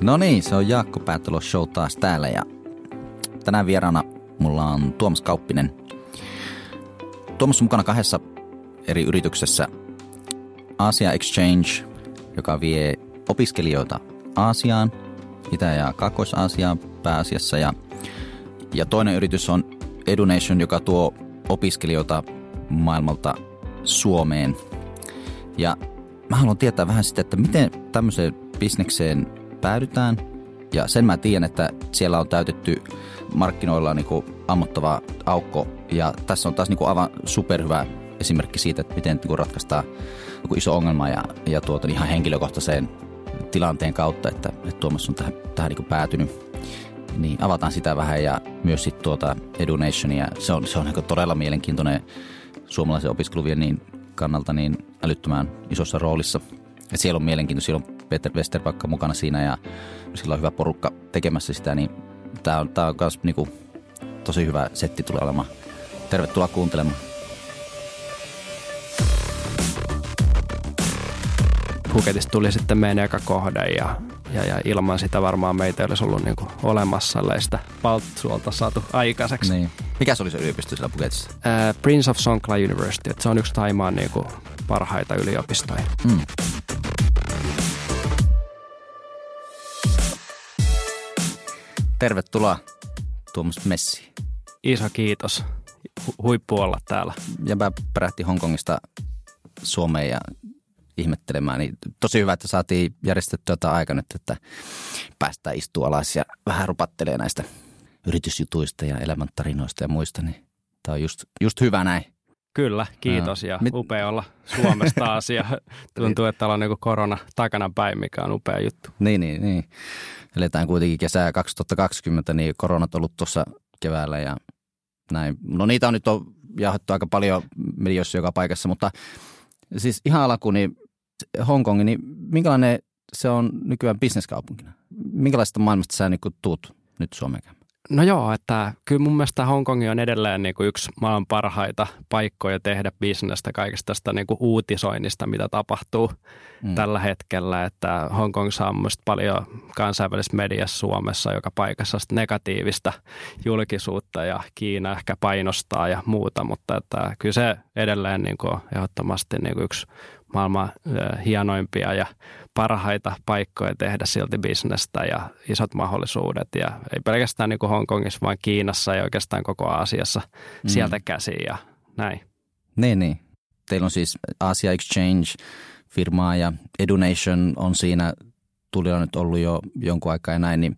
No niin, se on Jaakko Päätalo Show taas täällä ja tänään vieraana mulla on Tuomas Kauppinen. Tuomas on mukana kahdessa eri yrityksessä. Asia Exchange, joka vie opiskelijoita Aasiaan, Itä- ja Kaakkois-Aasiaan pääasiassa. Ja, ja toinen yritys on Edunation, joka tuo opiskelijoita maailmalta Suomeen. Ja mä haluan tietää vähän sitä, että miten tämmöiseen bisnekseen päädytään. Ja sen mä tiedän, että siellä on täytetty markkinoilla niin ammottava aukko. Ja tässä on taas niin kuin aivan superhyvä esimerkki siitä, että miten niin ratkaistaan joku iso ongelma ja, ja tuota, niin ihan henkilökohtaiseen tilanteen kautta, että, että Tuomas on tähän, tähän niin päätynyt. Niin avataan sitä vähän ja myös sitten tuota Edunationia. Se on, se on niin todella mielenkiintoinen suomalaisen opiskeluviennin kannalta niin älyttömän isossa roolissa. Et siellä on mielenkiintoista, siellä on Peter Westerbakka mukana siinä ja sillä on hyvä porukka tekemässä sitä, niin tämä on, tää on myös niinku, tosi hyvä setti tulee olemaan. Tervetuloa kuuntelemaan. Puketista tuli sitten meidän eka kohde ja, ja, ja ilman sitä varmaan meitä ei olisi ollut niinku olemassa, ellei sitä Paltsuolta saatu aikaiseksi. Niin. Mikä se oli se yliopisto siellä Puketissa? Uh, Prince of Songkla University, että se on yksi Taimaan niinku parhaita yliopistoja. Mm. Tervetuloa Tuomas Messi. Iso kiitos. Hu- huippu olla täällä. Ja mä pärähti Hongkongista Suomeen ja ihmettelemään. Niin tosi hyvä, että saatiin järjestettyä tätä aika nyt, että päästään istua alas ja vähän rupattelee näistä yritysjutuista ja elämäntarinoista ja muista. Niin tämä on just, just hyvä näin. Kyllä, kiitos ja Mit... upea olla Suomessa taas ja tuntuu, että on niin korona takana päin, mikä on upea juttu. Niin, niin, niin. Eletään kuitenkin kesää 2020, niin koronat on ollut tuossa keväällä ja näin. No niitä on nyt on jahdettu aika paljon medioissa joka paikassa, mutta siis ihan alkuun, niin Hongkong, niin minkälainen se on nykyään bisneskaupunkina? Minkälaista maailmasta sä niin tuut nyt Suomeen? No joo, että kyllä mun mielestä Hongkongi on edelleen niin kuin yksi maailman parhaita paikkoja tehdä bisnestä kaikesta tästä niin kuin uutisoinnista, mitä tapahtuu mm. tällä hetkellä. Että Hongkong saa mun paljon kansainvälisessä mediassa Suomessa joka paikassa negatiivista julkisuutta ja Kiina ehkä painostaa ja muuta, mutta että kyllä se edelleen niin kuin ehdottomasti niin kuin yksi maailman hienoimpia ja parhaita paikkoja tehdä silti bisnestä ja isot mahdollisuudet. Ja ei pelkästään niin kuin Hongkongissa, vaan Kiinassa ja oikeastaan koko Aasiassa mm. sieltä käsiin ja näin. Niin, niin. Teillä on siis Asia Exchange firmaa ja Edunation on siinä tuli on nyt ollut jo jonkun aikaa ja näin, niin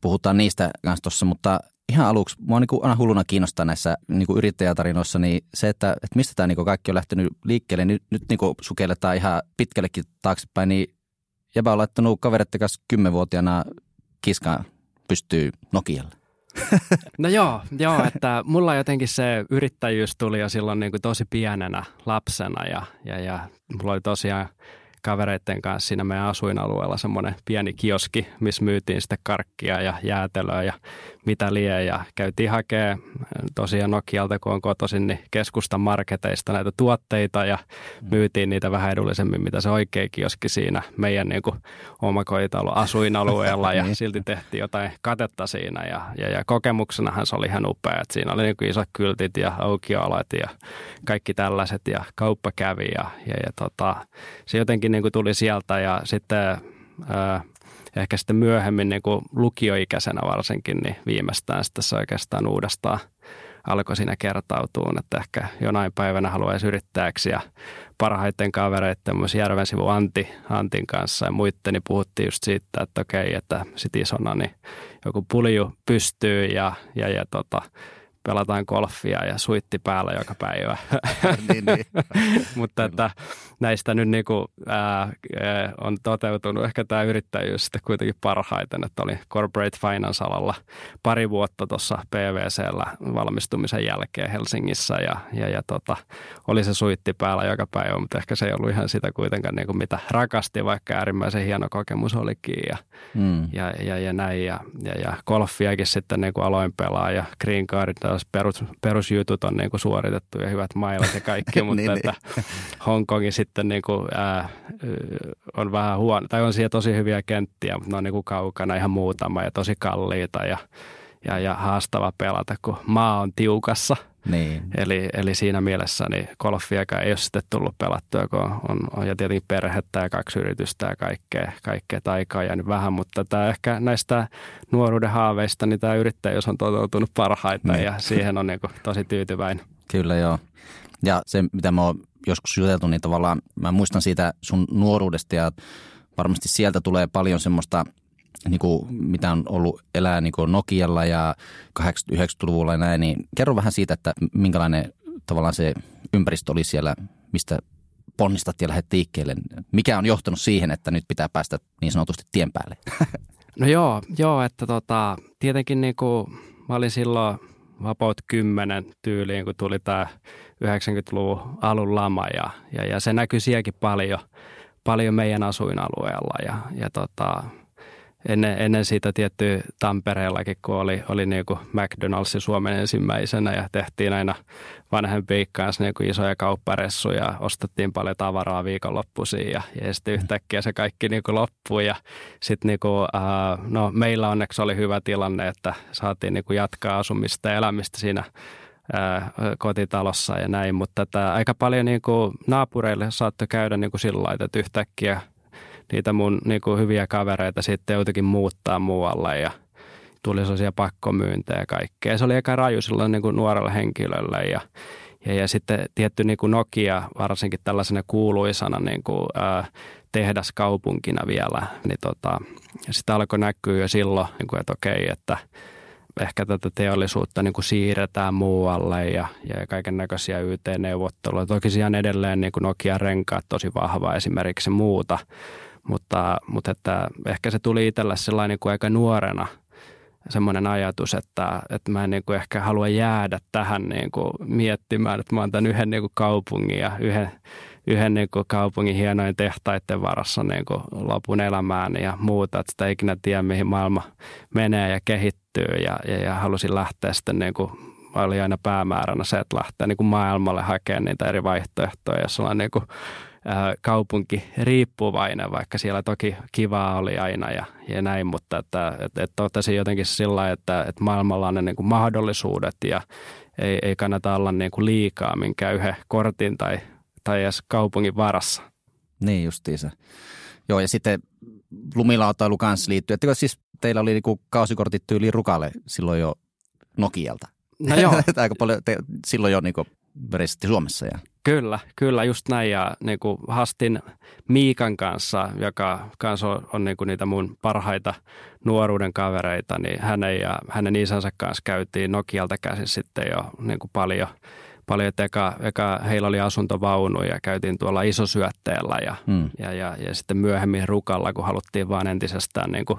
puhutaan niistä kanssa tuossa, mutta ihan aluksi, mua niin aina hulluna kiinnostaa näissä niin kuin yrittäjätarinoissa, niin se, että, että mistä tämä niin kaikki on lähtenyt liikkeelle, nyt, nyt niin sukelletaan ihan pitkällekin taaksepäin, niin Jäbä on laittanut kavereiden kanssa kymmenvuotiaana kiskaan pystyy Nokialle. No joo, joo, että mulla jotenkin se yrittäjyys tuli jo silloin niin kuin tosi pienenä lapsena ja, ja, ja mulla oli tosiaan kavereiden kanssa siinä meidän asuinalueella semmoinen pieni kioski, missä myytiin sitten karkkia ja jäätelöä ja mitä lie. Ja käytiin hakemaan tosiaan Nokialta, kun on kotoisin, niin keskustan marketeista näitä tuotteita ja mm. myytiin niitä vähän edullisemmin, mitä se oikea kioski siinä meidän niin kuin omakotitalo asuinalueella ja niin. silti tehtiin jotain katetta siinä ja, ja, ja kokemuksenahan se oli ihan upea, että siinä oli niin kuin isot kyltit ja aukioalat ja kaikki tällaiset ja kauppa kävi ja, ja, ja tota, se jotenkin niin kuin tuli sieltä ja sitten ää, ehkä sitten myöhemmin niin kuin lukioikäisenä varsinkin, niin viimeistään sitten se oikeastaan uudestaan alkoi siinä kertautua, että ehkä jonain päivänä haluaisi yrittäjäksi ja parhaiten kavereiden myös Järven sivu Antti, Antin kanssa ja muitten, niin puhuttiin just siitä, että okei, että sit isona niin joku pulju pystyy ja, ja, ja tota, pelataan golfia ja suitti päällä joka päivä. niin, niin. Mutta että näistä nyt niin kuin, ää, on toteutunut ehkä tämä yrittäjyys sitten kuitenkin parhaiten, että oli corporate finance-alalla pari vuotta tuossa PVCllä valmistumisen jälkeen Helsingissä ja, ja, ja tota, oli se suitti päällä joka päivä, mutta ehkä se ei ollut ihan sitä kuitenkaan niin kuin mitä rakasti, vaikka äärimmäisen hieno kokemus olikin ja, mm. ja, ja, ja näin ja, ja, ja golfiakin sitten niin kuin aloin pelaa ja green cardin tällaiset perus, perusjutut on niin kuin suoritettu ja hyvät mailat ja kaikki, mutta niin, että niin. Hongkongin sitten niin kuin, ää, on vähän huono, tai on siellä tosi hyviä kenttiä, mutta ne on niin kuin kaukana ihan muutama ja tosi kalliita ja, ja, ja haastava pelata, kun maa on tiukassa – niin. Eli, eli siinä mielessä niin golfiakaan ei ole sitten tullut pelattua, kun on, on, ja tietenkin perhettä ja kaksi yritystä ja kaikkea, kaikkea aikaa jäänyt vähän, mutta tämä ehkä näistä nuoruuden haaveista, niin tämä yrittäjyys on toteutunut parhaiten niin. ja siihen on niin kuin tosi tyytyväinen. Kyllä joo. Ja se, mitä mä oon joskus juteltu, niin tavallaan mä muistan siitä sun nuoruudesta ja varmasti sieltä tulee paljon semmoista – niin kuin, mitä on ollut elää niin kuin Nokialla ja 80-90-luvulla ja näin, niin kerro vähän siitä, että minkälainen tavallaan se ympäristö oli siellä, mistä ponnistat ja lähdet liikkeelle. Mikä on johtanut siihen, että nyt pitää päästä niin sanotusti tien päälle? No joo, joo että tota, tietenkin niin kuin, mä olin silloin vapaut kymmenen tyyliin, kun tuli tämä 90-luvun alun lama ja, ja, ja se näkyi sielläkin paljon, paljon meidän asuinalueella ja, ja tota, ennen, ennen siitä tietty Tampereellakin, kun oli, oli niin kuin McDonald's Suomen ensimmäisenä ja tehtiin aina vanhempien kanssa niin kuin isoja kaupparessuja, ostettiin paljon tavaraa viikonloppuisin ja, ja sitten yhtäkkiä se kaikki niin kuin loppui ja sitten niin kuin, äh, no, meillä onneksi oli hyvä tilanne, että saatiin niin kuin jatkaa asumista ja elämistä siinä äh, kotitalossa ja näin, mutta että aika paljon niin kuin naapureille saattoi käydä niin kuin sillä lailla, että yhtäkkiä – niitä mun niin kuin hyviä kavereita sitten jotenkin muuttaa muualle ja tuli sellaisia pakkomyyntejä ja kaikkea. Se oli aika raju silloin niin kuin nuorelle henkilölle ja, ja, ja sitten tietty niin kuin Nokia varsinkin tällaisena kuuluisana niin kuin, ää, tehdaskaupunkina vielä, niin tota, sitä alkoi näkyä jo silloin, niin kuin, että okei, että ehkä tätä teollisuutta niin kuin siirretään muualle ja, ja kaiken näköisiä YT-neuvotteluja. Toki siellä edelleen niin kuin Nokia-renkaat tosi vahva esimerkiksi muuta, mutta, mutta että ehkä se tuli itsellä sellainen niin kuin aika nuorena semmoinen ajatus, että, että mä en niin kuin ehkä halua jäädä tähän niin kuin miettimään, että mä oon tämän yhden niin kuin kaupungin ja yhden, yhden niin kuin kaupungin hienojen tehtaiden varassa niin kuin lopun elämään ja muuta, että sitä ikinä tiedä, mihin maailma menee ja kehittyy ja, ja, ja halusin lähteä sitten niin kuin oli aina päämääränä se, että lähtee niin kuin maailmalle hakemaan niitä eri vaihtoehtoja, jos ollaan niin kuin kaupunki riippuvainen, vaikka siellä toki kivaa oli aina ja, ja näin, mutta että, että, että totesin jotenkin sillä että, että maailmalla on ne niin kuin mahdollisuudet ja ei, ei kannata olla niin kuin liikaa minkään yhden kortin tai, tai edes kaupungin varassa. Niin justiinsa. Joo ja sitten lumilautailu kanssa liittyy. Ettekö siis teillä oli niinku kausikortit tyyliin rukalle silloin jo Nokialta? No joo. Aika paljon te, silloin jo niinku Suomessa. Ja. Kyllä, kyllä just näin. Ja niin kuin Hastin Miikan kanssa, joka kanssa on, on niin kuin niitä mun parhaita nuoruuden kavereita, niin hänen ja hänen isänsä kanssa käytiin Nokialta käsin sitten jo niin kuin paljon, paljon että eka, eka, heillä oli asuntovaunu ja käytiin tuolla isosyötteellä ja, mm. ja, ja, ja, sitten myöhemmin Rukalla, kun haluttiin vaan entisestään niin kuin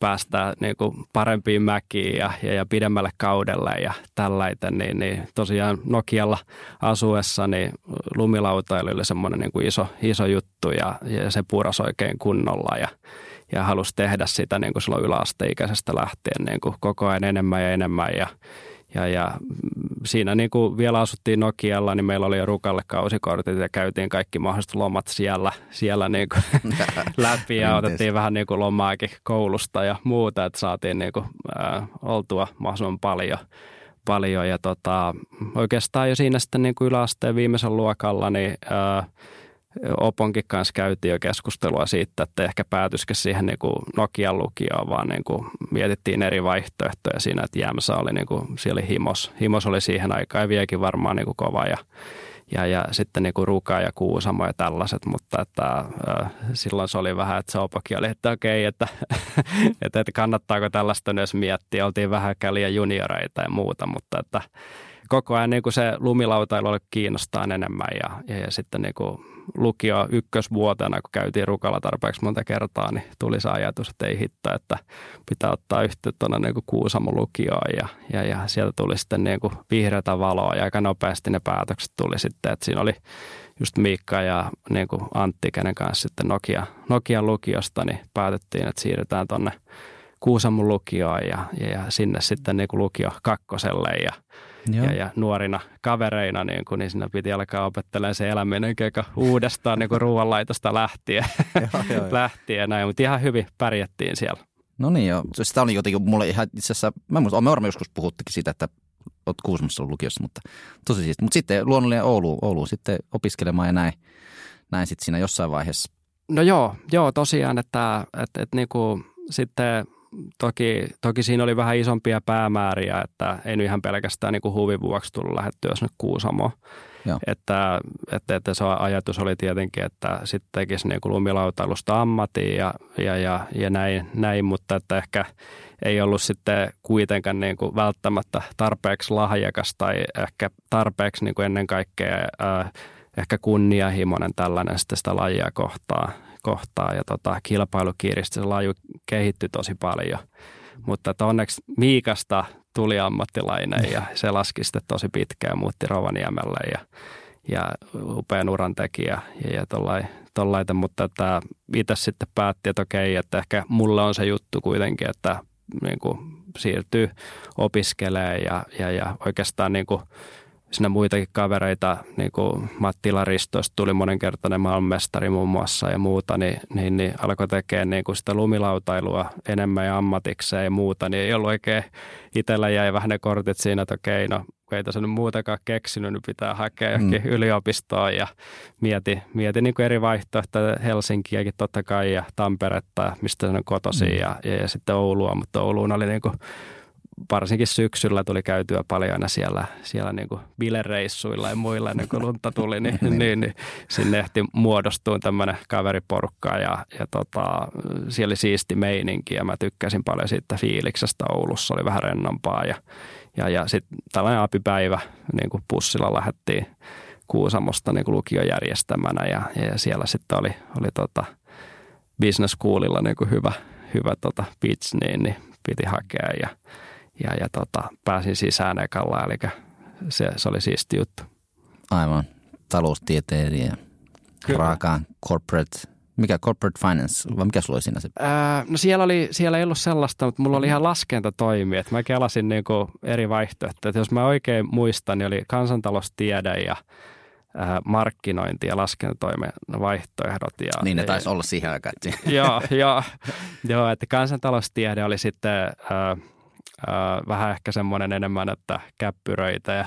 päästä niin kuin parempiin mäkiin ja, ja, ja pidemmälle kaudelle ja tällainen, niin, niin tosiaan Nokialla asuessa niin lumilautailu oli semmoinen niin kuin iso, iso juttu ja, ja se puras oikein kunnolla ja, ja halusi tehdä sitä niin kuin silloin yläasteikäisestä lähtien niin kuin koko ajan enemmän ja enemmän ja, ja, ja siinä niin kuin vielä asuttiin Nokialla, niin meillä oli rukalle kausikortit ja käytiin kaikki mahdolliset lomat siellä, siellä niin kuin läpi ja otettiin vähän niin kuin lomaakin koulusta ja muuta, että saatiin niin kuin, äh, oltua mahdollisimman paljon. paljon. Ja tota, oikeastaan jo siinä sitten niin kuin yläasteen viimeisen luokalla, niin äh, Oponkin kanssa käytiin jo keskustelua siitä, että ehkä päätyisikö siihen niin kuin Nokian lukioon, vaan niin kuin mietittiin eri vaihtoehtoja siinä, että Jämsä oli, niin kuin, siellä oli himos. Himos oli siihen aikaan ja viekin varmaan niin kuin kova ja, ja, ja sitten niin kuin Ruka ja Kuusamo ja tällaiset, mutta että, äh, silloin se oli vähän, että se Opokin oli, että okei, että, että, että kannattaako tällaista myös miettiä. Oltiin vähän liian junioreita ja muuta, mutta että koko ajan niin kuin se lumilautailu oli kiinnostaa enemmän ja, ja, ja sitten niin kuin lukio ykkösvuotena, kun käytiin Rukalla tarpeeksi monta kertaa, niin tuli se ajatus, että ei hitto, että pitää ottaa yhteyttä tuonne niin Kuusamo lukioon ja, ja, ja, sieltä tuli sitten niin kuin vihreätä valoa ja aika nopeasti ne päätökset tuli sitten, että siinä oli just Miikka ja niin kuin Antti, kenen kanssa sitten Nokia, Nokian lukiosta, niin päätettiin, että siirrytään tuonne Kuusamon lukioon ja, ja, ja sinne sitten niin kuin lukio kakkoselle ja, ja, ja, nuorina kavereina niin, kuin, niin siinä piti alkaa opettelemaan se eläminen uudestaan niin ruoanlaitosta lähtien, lähtien näin, mutta ihan hyvin pärjättiin siellä. No niin joo, sitä oli jotenkin mulle ihan itse asiassa, mä muistan, me varmaan joskus puhuttikin siitä, että olet Kuusamossa ollut lukiossa, mutta tosi siisti. Mutta sitten luonnollinen Oulu, Oulu sitten opiskelemaan ja näin, näin sitten siinä jossain vaiheessa. No joo, joo tosiaan, että, että, että niin kuin sitten toki, toki siinä oli vähän isompia päämääriä, että ei nyt ihan pelkästään niin kuin huvin vuoksi tullut lähettyä sinne Kuusamoon. Että, että, että se ajatus oli tietenkin, että sitten tekisi niin kuin lumilautailusta ammatin ja, ja, ja, ja näin, näin, mutta että ehkä ei ollut sitten kuitenkaan niin kuin välttämättä tarpeeksi lahjakas tai ehkä tarpeeksi niin kuin ennen kaikkea ää, ehkä kunnianhimoinen tällainen sitten sitä lajia kohtaa, kohtaa ja tota, kilpailu kiristyi, se laju kehittyi tosi paljon. Mutta onneksi Miikasta tuli ammattilainen ja se laski sitten tosi pitkään, muutti Rovaniemelle ja, ja upean uran tekijä ja, ja tollaita, mutta että itse sitten päätti, että okei, että ehkä mulle on se juttu kuitenkin, että niin kuin siirtyy opiskelemaan ja, ja, ja oikeastaan niin kuin siinä muitakin kavereita, niin kuin Matti Laristoista tuli monenkertainen maailmanmestari muun muassa ja muuta, niin, niin, niin alkoi tekemään niin kuin sitä lumilautailua enemmän ja ammatikseen ja muuta, niin ei ollut oikein, itsellä jäi vähän ne kortit siinä, että okei, no ei tässä nyt muutakaan keksinyt, niin pitää hakea johonkin mm. yliopistoon ja mieti, mieti niin kuin eri vaihtoehtoja Helsinkiäkin totta kai ja Tamperetta, mistä se on kotoisin mm. ja, ja, ja, sitten Oulua, mutta Ouluun oli niin kuin varsinkin syksyllä tuli käytyä paljon aina siellä, siellä niin kuin bilereissuilla ja muilla ennen kuin lunta tuli, niin, niin. niin, niin sinne ehti muodostua tämmöinen kaveriporukka ja, ja tota, siellä oli siisti meininki ja mä tykkäsin paljon siitä fiiliksestä Oulussa, oli vähän rennompaa ja, ja, ja sitten tällainen apipäivä niin kuin pussilla lähdettiin Kuusamosta niin kuin lukion järjestämänä ja, ja siellä sitten oli, oli tota, business schoolilla niin kuin hyvä, hyvä tota pitch, niin, niin piti hakea ja ja, ja tota, pääsin sisään ekalla, eli se, se oli siisti juttu. Aivan. Taloustieteilijä, raakaan corporate mikä corporate finance, vai mikä sulla oli siinä se? Ää, no siellä, oli, siellä ei ollut sellaista, mutta mulla oli ihan laskentatoimi, että mä kelasin niinku eri vaihtoehtoja. Että jos mä oikein muistan, niin oli kansantaloustiede ja ää, markkinointi ja laskentatoimen vaihtoehdot. Ja, niin ne taisi olla siihen aikaan. joo, joo, joo, että kansantaloustiede oli sitten... Ää, vähän ehkä semmoinen enemmän, että käppyröitä ja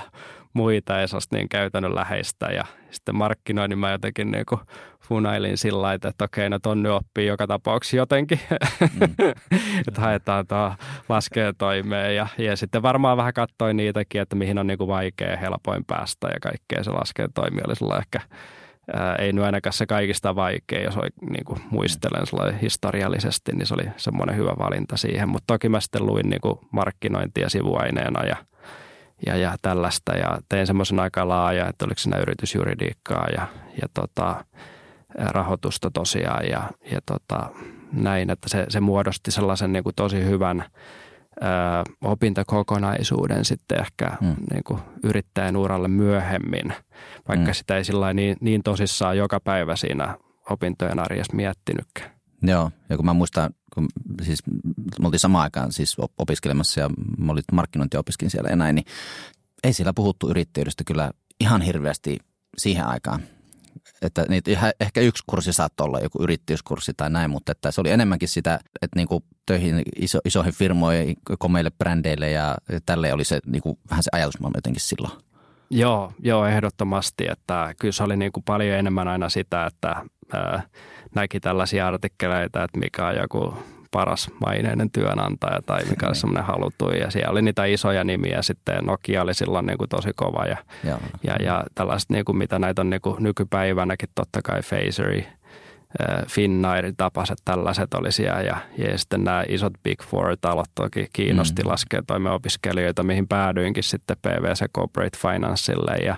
muita ei sellaista niin käytännönläheistä. Ja sitten markkinoinnin mä jotenkin niin kuin funailin sillä lailla, että okei, no tonne oppii joka tapauksessa jotenkin, mm. että haetaan tuo laskee toimeen. Ja, ja sitten varmaan vähän katsoin niitäkin, että mihin on niin kuin vaikea helpoin päästä ja kaikkea se laskee toimi oli sulla ehkä ää, ei nyt ainakaan se kaikista vaikea, jos niin kuin muistelen historiallisesti, niin se oli semmoinen hyvä valinta siihen. Mutta toki mä sitten luin niin kuin markkinointia sivuaineena ja, ja, ja tällaista ja tein semmoisen aika laaja, että oliko siinä yritysjuridiikkaa ja, ja tota, rahoitusta tosiaan ja, ja tota, näin, että se, se muodosti sellaisen niin kuin tosi hyvän – opintokokonaisuuden sitten ehkä mm. niin kuin yrittäjän uralle myöhemmin, vaikka mm. sitä ei sillä niin, niin tosissaan joka päivä siinä opintojen arjessa miettinytkään. Joo, ja kun mä muistan, kun siis me oltiin samaan aikaan siis opiskelemassa ja mä olin markkinointiopiskin siellä ja näin, niin ei siellä puhuttu yrittäjyydestä kyllä ihan hirveästi siihen aikaan että niitä ehkä yksi kurssi saattoi olla joku yrittäjyyskurssi tai näin, mutta että se oli enemmänkin sitä, että niin kuin töihin iso, isoihin firmoihin, komeille brändeille ja tälle oli se niin kuin, vähän se ajatusmaailma jotenkin silloin. Joo, joo, ehdottomasti, että kyllä se oli niin kuin paljon enemmän aina sitä, että ää, näki tällaisia artikkeleita, että mikä on joku paras maineinen työnantaja tai mikä olisi semmoinen haluttu. Ja siellä oli niitä isoja nimiä sitten. Nokia oli silloin niin kuin tosi kova ja, ja, ja tällaiset, niin kuin mitä näitä on niin kuin nykypäivänäkin totta kai Phaseri, Finnair tapaset tällaiset oli siellä ja, ja sitten nämä isot Big Four-talot toki kiinnosti mm. laskea opiskelijoita, mihin päädyinkin sitten PVC Corporate Financeille ja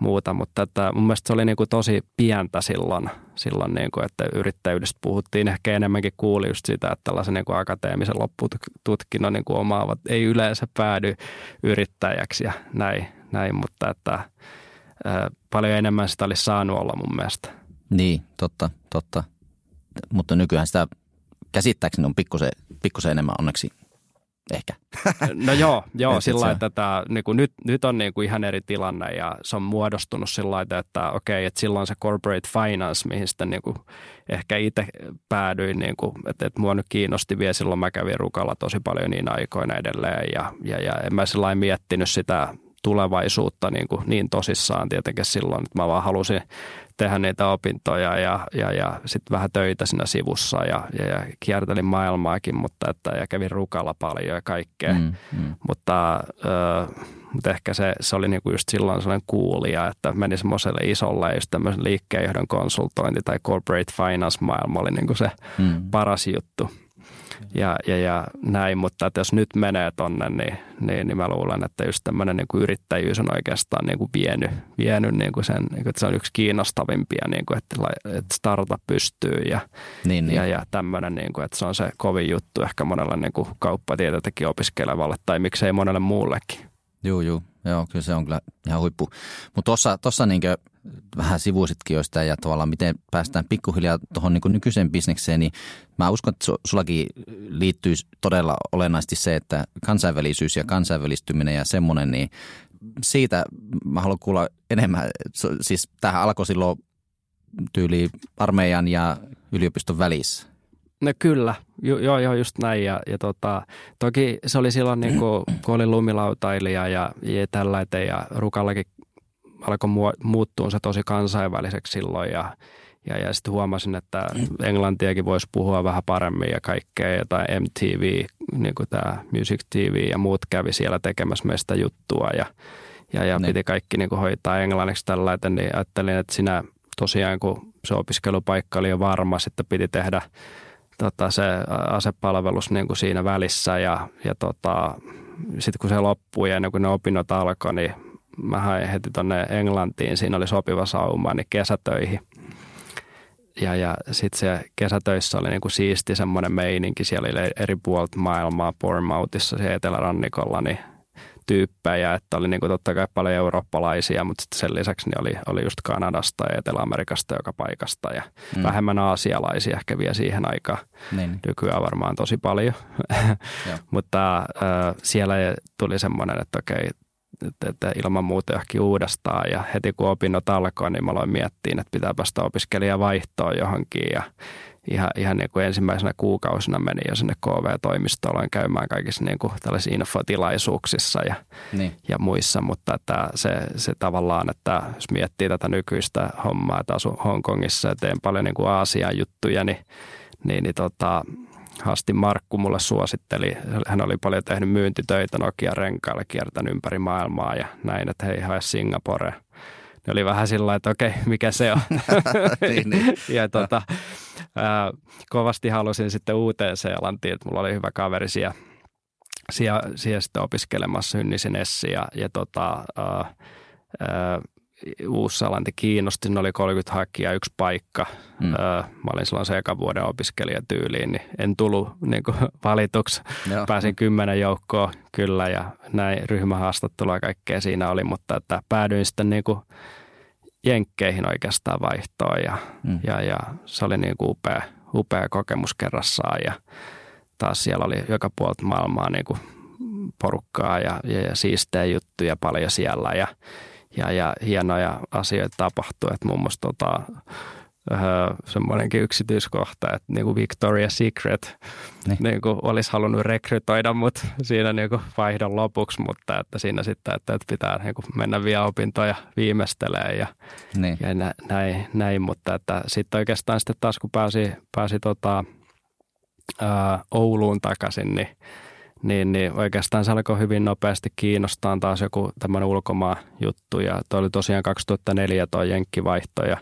muuta, mutta että mun mielestä se oli niin kuin tosi pientä silloin, silloin niin kuin, että yrittäjyydestä puhuttiin ehkä enemmänkin kuuli just sitä, että tällaisen niin kuin akateemisen loppututkinnon niin kuin omaavat ei yleensä päädy yrittäjäksi ja näin, näin mutta että ää, paljon enemmän sitä olisi saanut olla mun mielestä. Niin, totta, totta. Mutta nykyään sitä käsittääkseni on pikkusen pikkusen enemmän onneksi ehkä. No joo, joo sillä että tämä, niin kuin nyt, nyt on niin kuin ihan eri tilanne ja se on muodostunut sillä lailla, että okei, että silloin se corporate finance, mihin sitten niin kuin ehkä itse päädyin, niin kuin, että, että mua nyt kiinnosti vielä silloin, mä kävin rukalla tosi paljon niin aikoina edelleen ja, ja, ja en mä sillä miettinyt sitä tulevaisuutta niin, kuin niin tosissaan tietenkin silloin, että mä vaan halusin tehdä niitä opintoja ja, ja, ja sitten vähän töitä siinä sivussa ja, ja, ja kiertelin maailmaakin, mutta että, ja kävin rukalla paljon ja kaikkea. Mm, mm. Mutta, äh, mutta ehkä se, se oli niinku just silloin sellainen kuulija, että meni semmoiselle isolle just tämmöisen liikkeenjohdon konsultointi tai corporate finance maailma oli niinku se mm. paras juttu ja, ja, ja näin, mutta että jos nyt menee tonne, niin, niin, niin mä luulen, että just tämmöinen niin kuin yrittäjyys on oikeastaan niin kuin vienyt, vienyt niin kuin sen, niin kuin, että se on yksi kiinnostavimpia, niin kuin, että, että startup pystyy ja, niin, niin. ja, ja tämmöinen, niin kuin, että se on se kovin juttu ehkä monella niin kuin kauppatietetäkin opiskelevalle tai miksei monelle muullekin. Joo, joo. Joo, kyllä se on kyllä ihan huippu. Mutta tuossa, tossa niin vähän sivuisitkin jo sitä ja tavallaan miten päästään pikkuhiljaa tuohon niin nykyiseen bisnekseen, niin mä uskon, että sullakin liittyy todella olennaisesti se, että kansainvälisyys ja kansainvälistyminen ja semmoinen, niin siitä mä haluan kuulla enemmän. Siis tähän alkoi silloin tyyli armeijan ja yliopiston välissä. No kyllä, joo, joo, jo, just näin. Ja, ja tota, toki se oli silloin, niin kuin, kun olin lumilautailija ja, ja tällainen ja Rukallakin alkoi muuttua se tosi kansainväliseksi silloin ja, ja, ja sitten huomasin, että englantiakin voisi puhua vähän paremmin ja kaikkea. Ja tai MTV, niin kuin tämä Music TV ja muut kävi siellä tekemässä meistä juttua ja, ja, ja piti kaikki niin kuin hoitaa englanniksi tällainen, niin ajattelin, että siinä tosiaan kun se opiskelupaikka oli jo varma, sitten piti tehdä tota, se asepalvelus niin kuin siinä välissä ja, ja tota, sitten kun se loppui ja ennen kuin ne opinnot alkoi, niin mä hain heti tuonne Englantiin, siinä oli sopiva sauma, niin kesätöihin. Ja, ja sitten se kesätöissä oli niinku siisti semmoinen meininki, siellä oli eri puolta maailmaa, Bournemouthissa, se etelärannikolla, niin tyyppejä, että oli niinku totta kai paljon eurooppalaisia, mutta sitten sen lisäksi niin oli, oli just Kanadasta ja Etelä-Amerikasta joka paikasta ja mm. vähemmän aasialaisia ehkä vielä siihen aikaan. Niin. Nykyään varmaan tosi paljon. mutta äh, siellä tuli semmoinen, että okei, että, että ilman muuta johonkin uudestaan. Ja heti kun opinnot alkoi, niin mä aloin miettiä, että pitää päästä opiskelijavaihtoon johonkin. Ja ihan, ihan niin kuin ensimmäisenä kuukausina meni jo sinne KV-toimistoon käymään kaikissa niin kuin tällaisissa infotilaisuuksissa ja, niin. ja muissa. Mutta että se, se tavallaan, että jos miettii tätä nykyistä hommaa, että asun Hongkongissa ja teen paljon niin kuin Aasian juttuja, niin, niin, niin tota, Hasti Markku mulle suositteli. Hän oli paljon tehnyt myyntitöitä Nokia renkailla, kiertänyt ympäri maailmaa ja näin, että hei, hae Singapore. Ne oli vähän sillä että okei, mikä se on. niin, niin. ja tota, ää, kovasti halusin sitten uuteen Seelantiin, että mulla oli hyvä kaveri siellä, siellä, siellä sitten opiskelemassa Hynnisen Essi ja, ja tota, ää, ää, Uus-Seelanti kiinnosti, ne oli 30 hakijaa, yksi paikka. Mm. Mä olin silloin se ekan vuoden opiskelijatyyliin, niin en tullut niin valituksi. Joo. Pääsin kymmenen joukkoon kyllä ja näin ryhmähaastattelua ja kaikkea siinä oli, mutta että päädyin sitten niin kuin jenkkeihin oikeastaan vaihtoon ja, mm. ja, ja se oli niin kuin upea, upea kokemus kerrassaan ja taas siellä oli joka puolta maailmaa niin kuin porukkaa ja, ja, ja siistejä juttuja paljon siellä ja ja, ja hienoja asioita tapahtuu. Että muun muassa tota, öö, semmoinenkin yksityiskohta, että niin kuin Victoria's Secret niin. Niin kuin olisi halunnut rekrytoida mut siinä niin kuin vaihdon lopuksi, mutta että siinä sitten, että, että pitää niin kuin mennä vielä opintoja viimeistelee ja, niin. ja näin, näin, mutta että sitten oikeastaan sitten taas kun pääsi, pääsi tota, öö, Ouluun takaisin, niin niin, niin oikeastaan se alkoi hyvin nopeasti kiinnostaa taas joku tämmöinen ulkomaan juttu ja toi oli tosiaan 2004 tuo Jenkkivaihto ja,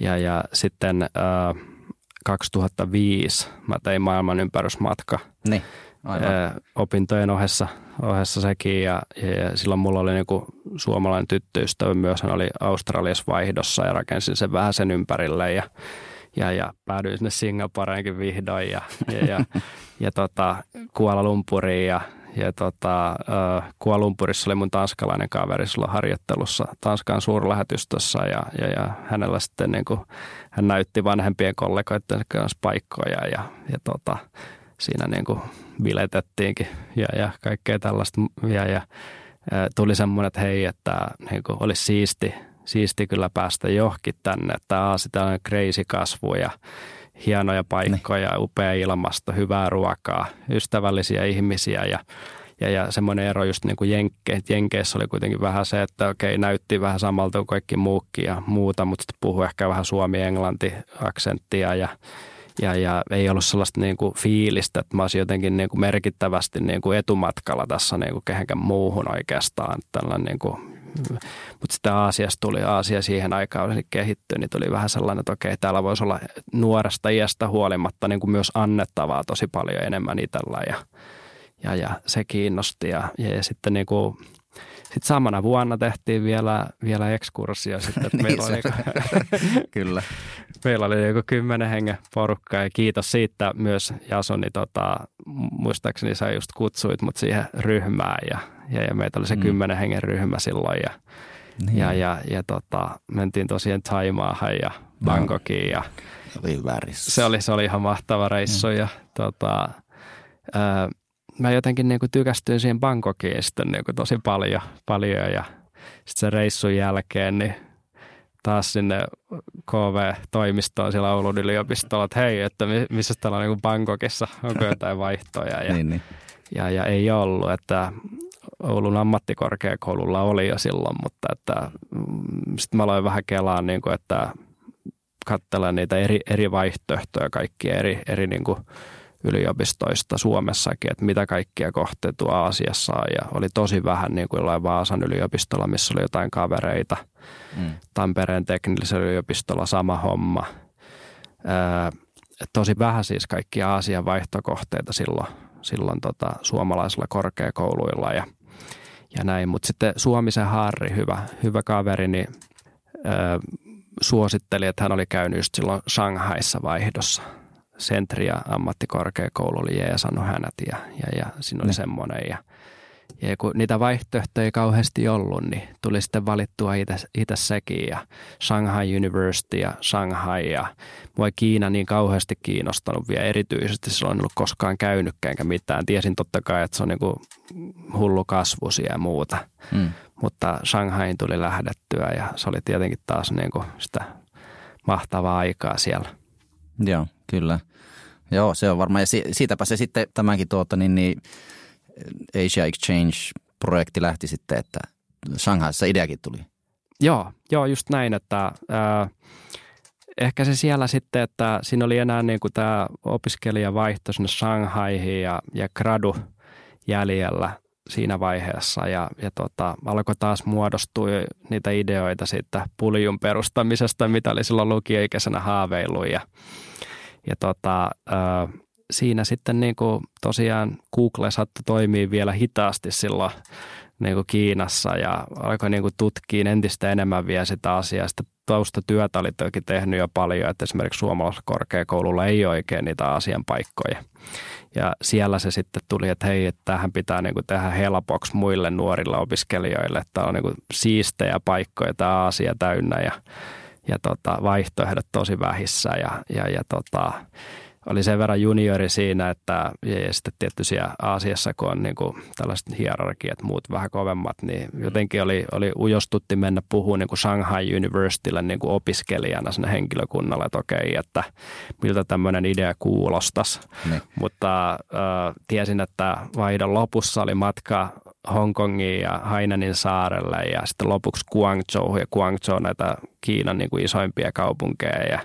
ja, ja sitten ää, 2005 mä tein maailman ympärysmatka. Niin, Ää, opintojen ohessa, ohessa sekin ja, ja, ja silloin mulla oli niinku suomalainen tyttöystävä myös, hän oli Australiassa vaihdossa ja rakensin sen vähän sen ympärille ja ja, ja päädyin sinne Singaporeenkin vihdoin ja, ja, ja, ja tota, Kuala Lumpuriin ja, ja tota, Kuala Lumpurissa oli mun tanskalainen kaveri sulla harjoittelussa Tanskan suurlähetystössä ja, ja, ja hänellä sitten niin kuin, hän näytti vanhempien kollegoiden kanssa paikkoja ja, ja tota, siinä niin kuin biletettiinkin ja, ja kaikkea tällaista. Ja, ja tuli semmoinen, että hei, että niin kuin olisi siisti, siisti kyllä päästä johonkin tänne, että aasi, on crazy kasvu ja hienoja paikkoja, ne. upea ilmasto, hyvää ruokaa, ystävällisiä ihmisiä ja ja, ja semmoinen ero just niin kuin Jenkke, Jenkeissä oli kuitenkin vähän se, että okei, näytti vähän samalta kuin kaikki muukin ja muuta, mutta sitten puhui ehkä vähän suomi-englanti-aksenttia ja, ja, ja ei ollut sellaista niin kuin fiilistä, että mä olisin jotenkin niin kuin merkittävästi niin kuin etumatkalla tässä niin kuin kehenkään muuhun oikeastaan. Tällainen niin kuin mutta sitten Aasiasta tuli, Aasia siihen aikaan kehittyi, niin tuli vähän sellainen, että okei, täällä voisi olla nuoresta iästä huolimatta niin kuin myös annettavaa tosi paljon enemmän itsellä ja, ja, ja se kiinnosti. Ja, ja sitten niin kuin, sitten samana vuonna tehtiin vielä, vielä ekskurssia. Sitten, niin meillä oli, Kyllä. meillä oli joku kymmenen hengen porukka ja kiitos siitä myös Jasoni, tota, muistaakseni sä just kutsuit mut siihen ryhmään ja, ja, ja meitä oli se mm. kymmenen hengen ryhmä silloin ja, niin. ja, ja, ja tota, mentiin tosiaan Taimaahan ja Bangkokiin. Ja, oli hyvä reissu. Se oli, se oli ihan mahtava reissu mm. ja tota, ää, mä jotenkin niin kuin tykästyin siihen Bangkokiin sitten niin kuin tosi paljon, paljon ja sitten sen reissun jälkeen niin taas sinne KV-toimistoon siellä Oulun yliopistolla, että hei, että missä täällä on niin Bangkokissa, onko jotain vaihtoja ja, niin, niin. ja, ja ei ollut, että Oulun ammattikorkeakoululla oli jo silloin, mutta että mm, sitten mä aloin vähän kelaa, niin kuin, että katsella niitä eri, eri vaihtoehtoja, kaikkia eri, eri niin kuin yliopistoista Suomessakin, että mitä kaikkia kohteita Aasiassa on. Ja oli tosi vähän niin kuin jollain Vaasan yliopistolla, missä oli jotain kavereita. Mm. Tampereen teknillisellä yliopistolla sama homma. Ää, tosi vähän siis kaikkia Aasian vaihtokohteita silloin, silloin tota, suomalaisilla korkeakouluilla ja, ja näin. Mutta sitten Suomisen Harri, hyvä, hyvä kaveri, niin ää, suositteli, että hän oli käynyt just silloin Shanghaissa vaihdossa – Sentria ammattikorkeakoulu oli jeesannut hänet ja, ja, ja siinä oli ne. semmoinen. Ja, ja kun niitä vaihtoehtoja ei kauheasti ollut, niin tuli sitten valittua itse sekin ja Shanghai University ja Shanghai ja mua ei Kiina niin kauheasti kiinnostanut vielä erityisesti. Silloin en ollut koskaan käynytkään enkä mitään. Tiesin totta kai, että se on niin hullu kasvusia ja muuta. Mm. Mutta Shanghain tuli lähdettyä ja se oli tietenkin taas niin kuin sitä mahtavaa aikaa siellä. Joo, kyllä. Joo, se on varmaan. Ja siitäpä se sitten tämänkin tuota, niin, niin Asia Exchange-projekti lähti sitten, että Shanghaissa ideakin tuli. Joo, joo just näin, että äh, ehkä se siellä sitten, että siinä oli enää niin kuin tämä opiskelijavaihto sinne Shanghaihin ja, ja gradu jäljellä siinä vaiheessa ja, ja tota, alkoi taas muodostua niitä ideoita siitä puljun perustamisesta, mitä oli silloin lukioikäisenä haaveilu ja, ja tota, ö, siinä sitten niin kuin tosiaan Google sattui toimia vielä hitaasti silloin niin kuin Kiinassa ja alkoi niin kuin tutkia entistä enemmän vielä sitä asiaa. Sitä taustatyötä oli toki tehnyt jo paljon, että esimerkiksi suomalaisella korkeakoululla ei oikein niitä asian paikkoja. Ja siellä se sitten tuli, että hei, että tähän pitää niin kuin tehdä helpoksi muille nuorille opiskelijoille, että on niin kuin siistejä paikkoja tämä asia täynnä ja ja tota, vaihtoehdot tosi vähissä ja, ja, ja tota, oli sen verran juniori siinä, että ja sitten tietysti Aasiassa, kun on niin kuin tällaiset hierarkiat, muut vähän kovemmat, niin jotenkin oli, oli ujostutti mennä puhumaan niin kuin Shanghai Universitylle niin kuin opiskelijana sinne henkilökunnalle, että okei, että miltä tämmöinen idea kuulostaisi. Ne. Mutta äh, tiesin, että vaihdon lopussa oli matka Hongkongiin ja Hainenin saarelle ja sitten lopuksi Guangzhou ja Guangzhou näitä Kiinan niin kuin isoimpia kaupunkeja ja,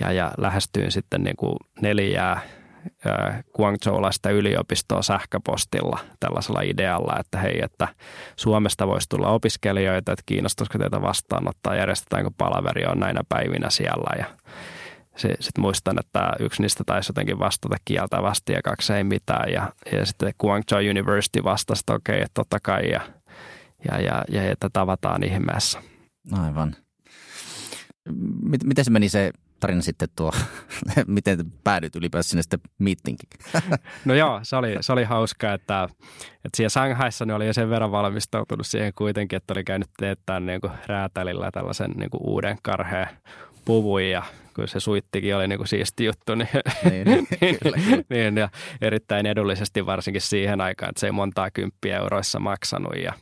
ja, ja lähestyin sitten niin kuin neljää Guangzhoulaista yliopistoa sähköpostilla tällaisella idealla, että hei, että Suomesta voisi tulla opiskelijoita, että kiinnostaisiko teitä vastaanottaa, järjestetäänkö palaveri on näinä päivinä siellä ja sitten muistan, että yksi niistä taisi jotenkin vastata kieltävästi ja kaksi ei mitään. Ja, ja sitten Guangzhou University vastasi, että okei, että totta kai. Ja, ja, ja, ja että tavataan ihmeessä. Aivan. Miten se meni se tarina sitten tuo, miten päädyt ylipäänsä sinne sitten meetingin? No joo, se oli, se oli hauska, että, että siellä Shanghaissa ne oli jo sen verran valmistautunut siihen kuitenkin, että oli käynyt teettämään niin kuin räätälillä tällaisen niin kuin uuden karheen puvun ja kun se suittikin oli niin kuin siisti juttu, niin, Niin, niin, kyllä, kyllä. niin ja erittäin edullisesti varsinkin siihen aikaan, että se ei montaa kymppiä euroissa maksanut. Ja,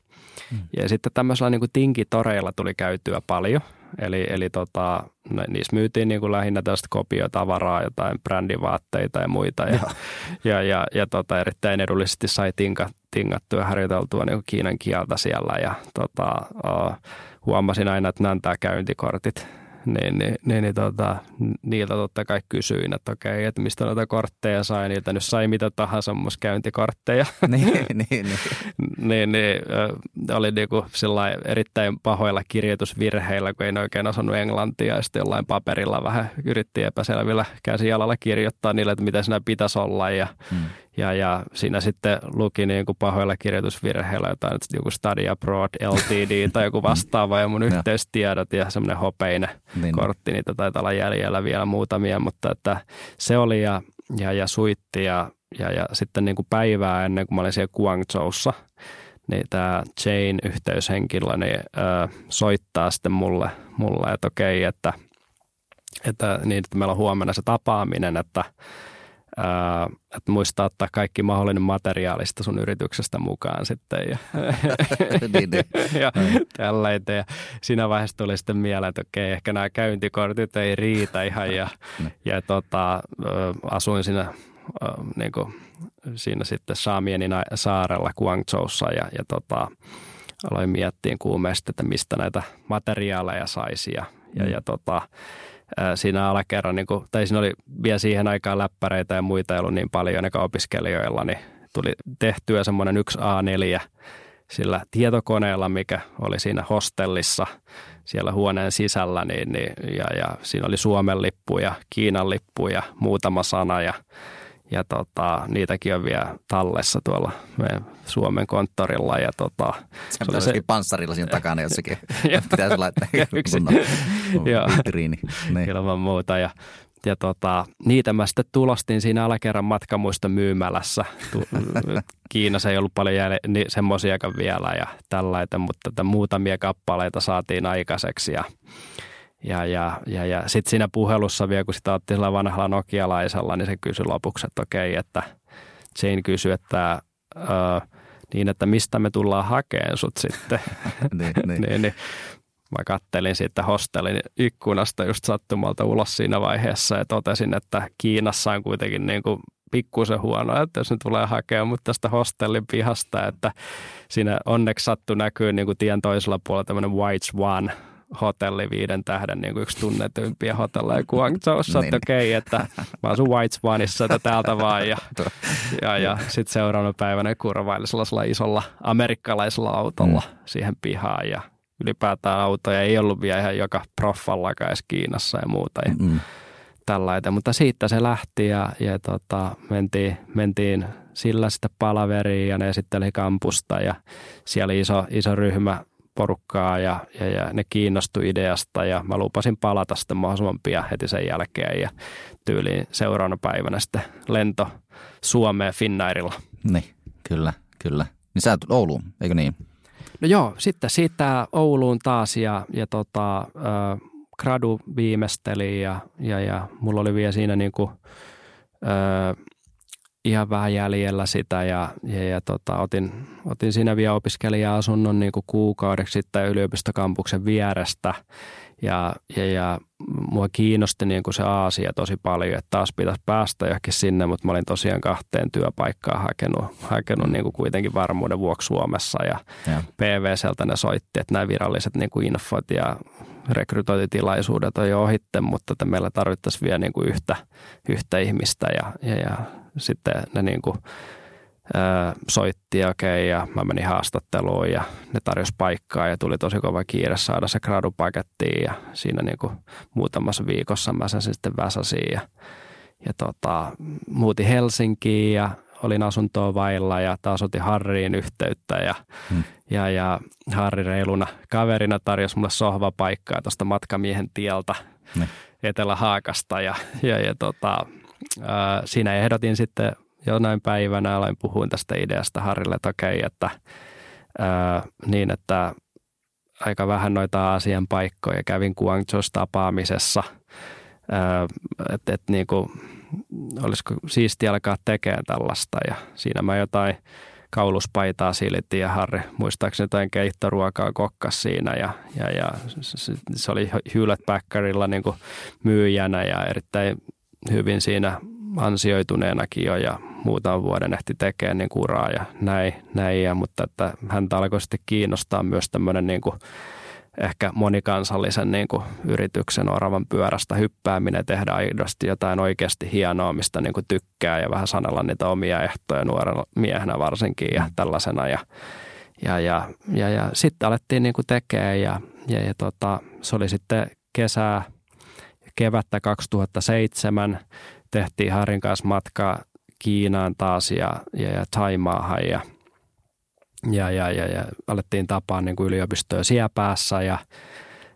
Mm. ja sitten tämmöisellä niin kuin tinkitoreilla tuli käytyä paljon. Eli, eli tota, no, niissä myytiin niin kuin lähinnä tästä kopiotavaraa, jotain brändivaatteita ja muita. Ja, Joo. ja, ja, ja tota, erittäin edullisesti sai tinka, tingattua ja harjoiteltua niin kuin kiinan kieltä siellä. Ja tota, uh, huomasin aina, että antaa käyntikortit niin, niin, niin, niin tota, niiltä totta kai kysyin, että okei, että mistä noita kortteja sai. Niiltä nyt sai mitä tahansa musta käyntikortteja. niin, niin, niin. niin, niin äh, oli niinku erittäin pahoilla kirjoitusvirheillä, kun ei oikein osannut englantia. Ja sitten jollain paperilla vähän yritti epäselvillä käsialalla kirjoittaa niille, että mitä siinä pitäisi olla. Ja, Mm. Ja, ja siinä sitten luki niin kuin pahoilla kirjoitusvirheillä jotain, että joku Study Abroad LTD tai joku vastaava ja mun yhteystiedot ja semmoinen hopeinen Niin. kortti, niitä taitaa olla jäljellä vielä muutamia, mutta että se oli ja, ja, ja suitti ja, ja, ja sitten niin kuin päivää ennen kuin mä olin siellä Guangzhoussa, niin tämä Jane yhteyshenkilö niin, ö, soittaa sitten mulle, mulle että okei, että, että, niin, että meillä on huomenna se tapaaminen, että että muistaa ottaa kaikki mahdollinen materiaalista sun yrityksestä mukaan sitten ja, niin, niin. ja tällaita. Ja siinä vaiheessa tuli sitten mieleen, että okei, ehkä nämä käyntikortit ei riitä ihan ja, Ne. ja tota, asuin siinä, niin kuin, siinä sitten Saamienin saarella Guangzhoussa ja, ja tota, aloin miettiä kuumeesti, että mistä näitä materiaaleja saisi ja, ja, Mm. ja tota, siinä alakerran, niin kuin, tai siinä oli vielä siihen aikaan läppäreitä ja muita ei ollut niin paljon ainakaan opiskelijoilla, niin tuli tehtyä semmoinen yksi A4 sillä tietokoneella, mikä oli siinä hostellissa siellä huoneen sisällä, niin, niin, ja, ja siinä oli Suomen lippu ja Kiinan lippu ja muutama sana ja, ja tota, niitäkin on vielä tallessa tuolla meidän Suomen konttorilla ja tota, Se pitäisi se- panssarilla siinä takana jossakin. Pitäisi laittaa Yksi. kunnon Joo. vitriini. Niin. ilman muuta. Ja, ja tota, niitä mä sitten tulostin siinä alakerran matkamuista myymälässä. Kiinassa ei ollut paljon jäl- ni- semmoisiakaan vielä ja tällaita, mutta muutamia kappaleita saatiin aikaiseksi. Ja, ja, ja, ja, ja sitten siinä puhelussa vielä, kun sitä otti sillä vanhalla nokialaisella, niin se kysyi lopuksi, että okei, että Jane kysyi, että ö, niin, että mistä me tullaan hakemaan sut sitten. niin, niin. niin, niin mä kattelin siitä hostelin ikkunasta just sattumalta ulos siinä vaiheessa ja totesin, että Kiinassa on kuitenkin niin kuin pikkusen huono, että jos ne tulee hakemaan mut tästä hostellin pihasta, että siinä onneksi sattu näkyy niin kuin tien toisella puolella tämmöinen White Swan hotelli viiden tähden niin kuin yksi tunnetuimpia hotelleja Guangzhoussa, Niin. että okei, että mä asun White Swanissa, että täältä vaan ja ja, ja sitten seuraavana päivänä kurvaili sellaisella isolla amerikkalaisella autolla mm. siihen pihaan ja ylipäätään autoja ei ollut vielä ihan joka proffallakaan edes Kiinassa ja muuta ja Mm. tällaita. Mutta siitä se lähti ja, ja tota, mentiin, mentiin sillä sitten palaveriin ja ne esitteli kampusta ja siellä oli iso, iso ryhmä porukkaa ja, ja, ja ne kiinnostui ideasta ja mä lupasin palata sitten mahdollisimman pian heti sen jälkeen ja tyyliin seuraavana päivänä sitten lento Suomeen Finnairilla. Niin, kyllä, kyllä. Niin sä Ouluun, eikö niin? No joo, sitten siitä Ouluun taas ja, ja tota, äh, gradu viimeisteli ja, ja, ja mulla oli vielä siinä niinku, äh, ihan vähän jäljellä sitä ja, ja, ja tota, otin, otin siinä vielä opiskelija-asunnon niinku kuukaudeksi sitten yliopistokampuksen vierestä ja, ja, ja mua kiinnosti niinku se Aasia tosi paljon, että taas pitäisi päästä johonkin sinne, mutta mä olin tosiaan kahteen työpaikkaan hakenut, hakenut niinku kuitenkin varmuuden vuoksi Suomessa ja Joo. PVCltä ne soitti, että nämä viralliset niin kuin infot ja rekrytointitilaisuudet on jo ohitte, mutta että meillä tarvittaisiin vielä niin kuin yhtä, yhtä ihmistä ja, ja, ja sitten ne niin kuin, ää, soitti okei ja mä menin haastatteluun ja ne tarjosi paikkaa ja tuli tosi kova kiire saada se gradupakettiin ja siinä niin kuin muutamassa viikossa mä sen sitten väsäsin ja, ja tota, muutin Helsinkiin ja olin asuntoa vailla ja taas otin Harriin yhteyttä ja, Hmm. ja, ja Harri reiluna kaverina tarjosi mulle sohvapaikkaa tuosta matkamiehen tieltä Niin. Etelä-Haakasta ja, ja, ja tota, ää, siinä ehdotin sitten jonain päivänä, aloin puhuin tästä ideasta Harrille, että okei, että ää, niin, että aika vähän noita Aasian paikkoja. Kävin Guangzhoussa tapaamisessa, että et niinku, olisiko siisti alkaa tekemään tällaista. Ja siinä mä jotain kauluspaitaa silitin ja Harri muistaakseni jotain keittoruokaa kokkas siinä. Ja, ja, ja se, se oli Hewlett Packardilla niin myyjänä ja erittäin hyvin siinä ansioituneenakin jo ja muutaman vuoden ehti tekemään niin uraa ja näin, näin ja, mutta että häntä alkoi sitten kiinnostaa myös tämmöinen niin kuin ehkä monikansallisen niin kuin yrityksen oravan pyörästä hyppääminen, tehdä aidosti jotain oikeasti hienoa, mistä niin kuin tykkää ja vähän sanella niitä omia ehtoja nuorena miehenä varsinkin ja tällaisena. Ja, ja, ja, ja, ja sitten alettiin niin kuin tekemään ja, ja, ja tota, se oli sitten kesää, kevättä 2007 tehtiin Harin kanssa matkaa Kiinaan taas ja, ja, ja Taimaahan ja, ja, ja, ja, ja alettiin tapaa niin kuin yliopistoja siellä päässä ja,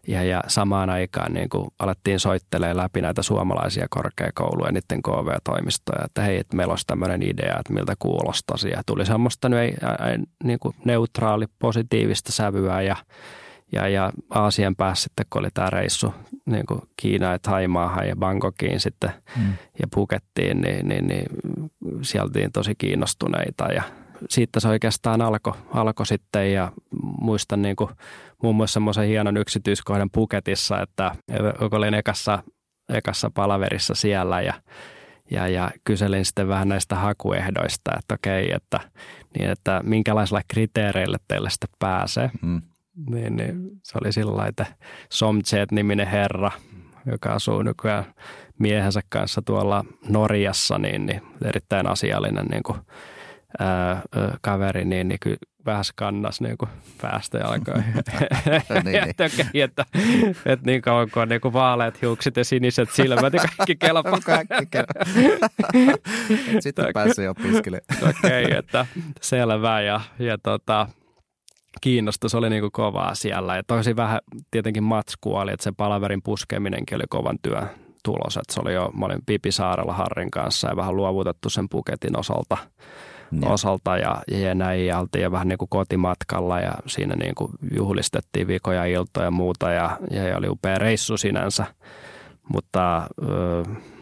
ja, ja samaan aikaan niin kuin alettiin soittelemaan läpi näitä suomalaisia korkeakouluja, niiden KV-toimistoja, että hei, että meillä olisi tämmöinen idea, että miltä kuulostaisi. Ja tuli semmoista ei, niin kuin neutraali, positiivista sävyä ja, ja, ja Aasian päässä sitten, kun oli tämä reissu niin kuin Kiinaan ja Taimaahan ja Bangkokiin sitten mm. ja Pukettiin, niin, niin, niin sieltä tosi kiinnostuneita ja siitä se oikeastaan alkoi alko sitten ja muistan niin kuin muun muassa semmoisen hienon yksityiskohdan Puketissa, että olin ekassa, ekassa palaverissa siellä ja ja, ja kyselin sitten vähän näistä hakuehdoista, että okei, että, niin että minkälaisilla kriteereillä teille sitten pääsee. Mm. Niin, niin se oli sillä että Somchet-niminen herra, joka asuu nykyään miehensä kanssa tuolla Norjassa, niin, niin erittäin asiallinen niin kuin, ää, kaveri, niin, niin kyllä vähän skannas niin kuin päästä ja alkoi niin, niin. että, että niin kauan kuin on niin kuin vaaleat hiukset ja siniset silmät ja kaikki kelpaa. kaikki kelpaa. Sitten pääsee opiskelemaan. Okei, okay, että selvä ja, ja tota, kiinnostus oli niin kuin kovaa siellä. Ja tosi vähän tietenkin matskua oli, että se palaverin puskeminenkin oli kovan työn tulos. Että se oli jo, mä olin Pipisaarella Harrin kanssa ja vähän luovutettu sen puketin osalta, ja. osalta ja, ja näin. Ja oltiin vähän niin kuin kotimatkalla ja siinä niin kuin juhlistettiin viikoja iltoja ja muuta ja, ja oli upea reissu sinänsä. Mutta,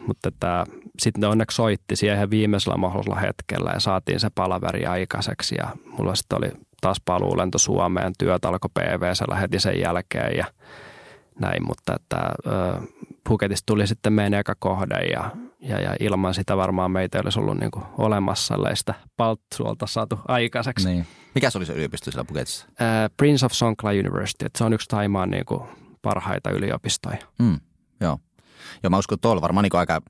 mutta tämä, sitten ne onneksi soitti siihen viimeisellä mahdollisella hetkellä ja saatiin se palaveri aikaiseksi ja mulla sitten oli taas paluulento Suomeen, työt alkoi PVCllä heti sen jälkeen ja näin, mutta että Phuketista tuli sitten meidän eka kohde ja, ja, ja, ilman sitä varmaan meitä ei olisi ollut niin kuin olemassa sitä paltsuolta saatu aikaiseksi. Niin. Mikä se oli se yliopisto siellä Phuketissa? Prince of Songkla University, että se on yksi Taimaan niin kuin parhaita yliopistoja. Mm, joo. Joo, mä uskon, että tuolla varmaan niin aika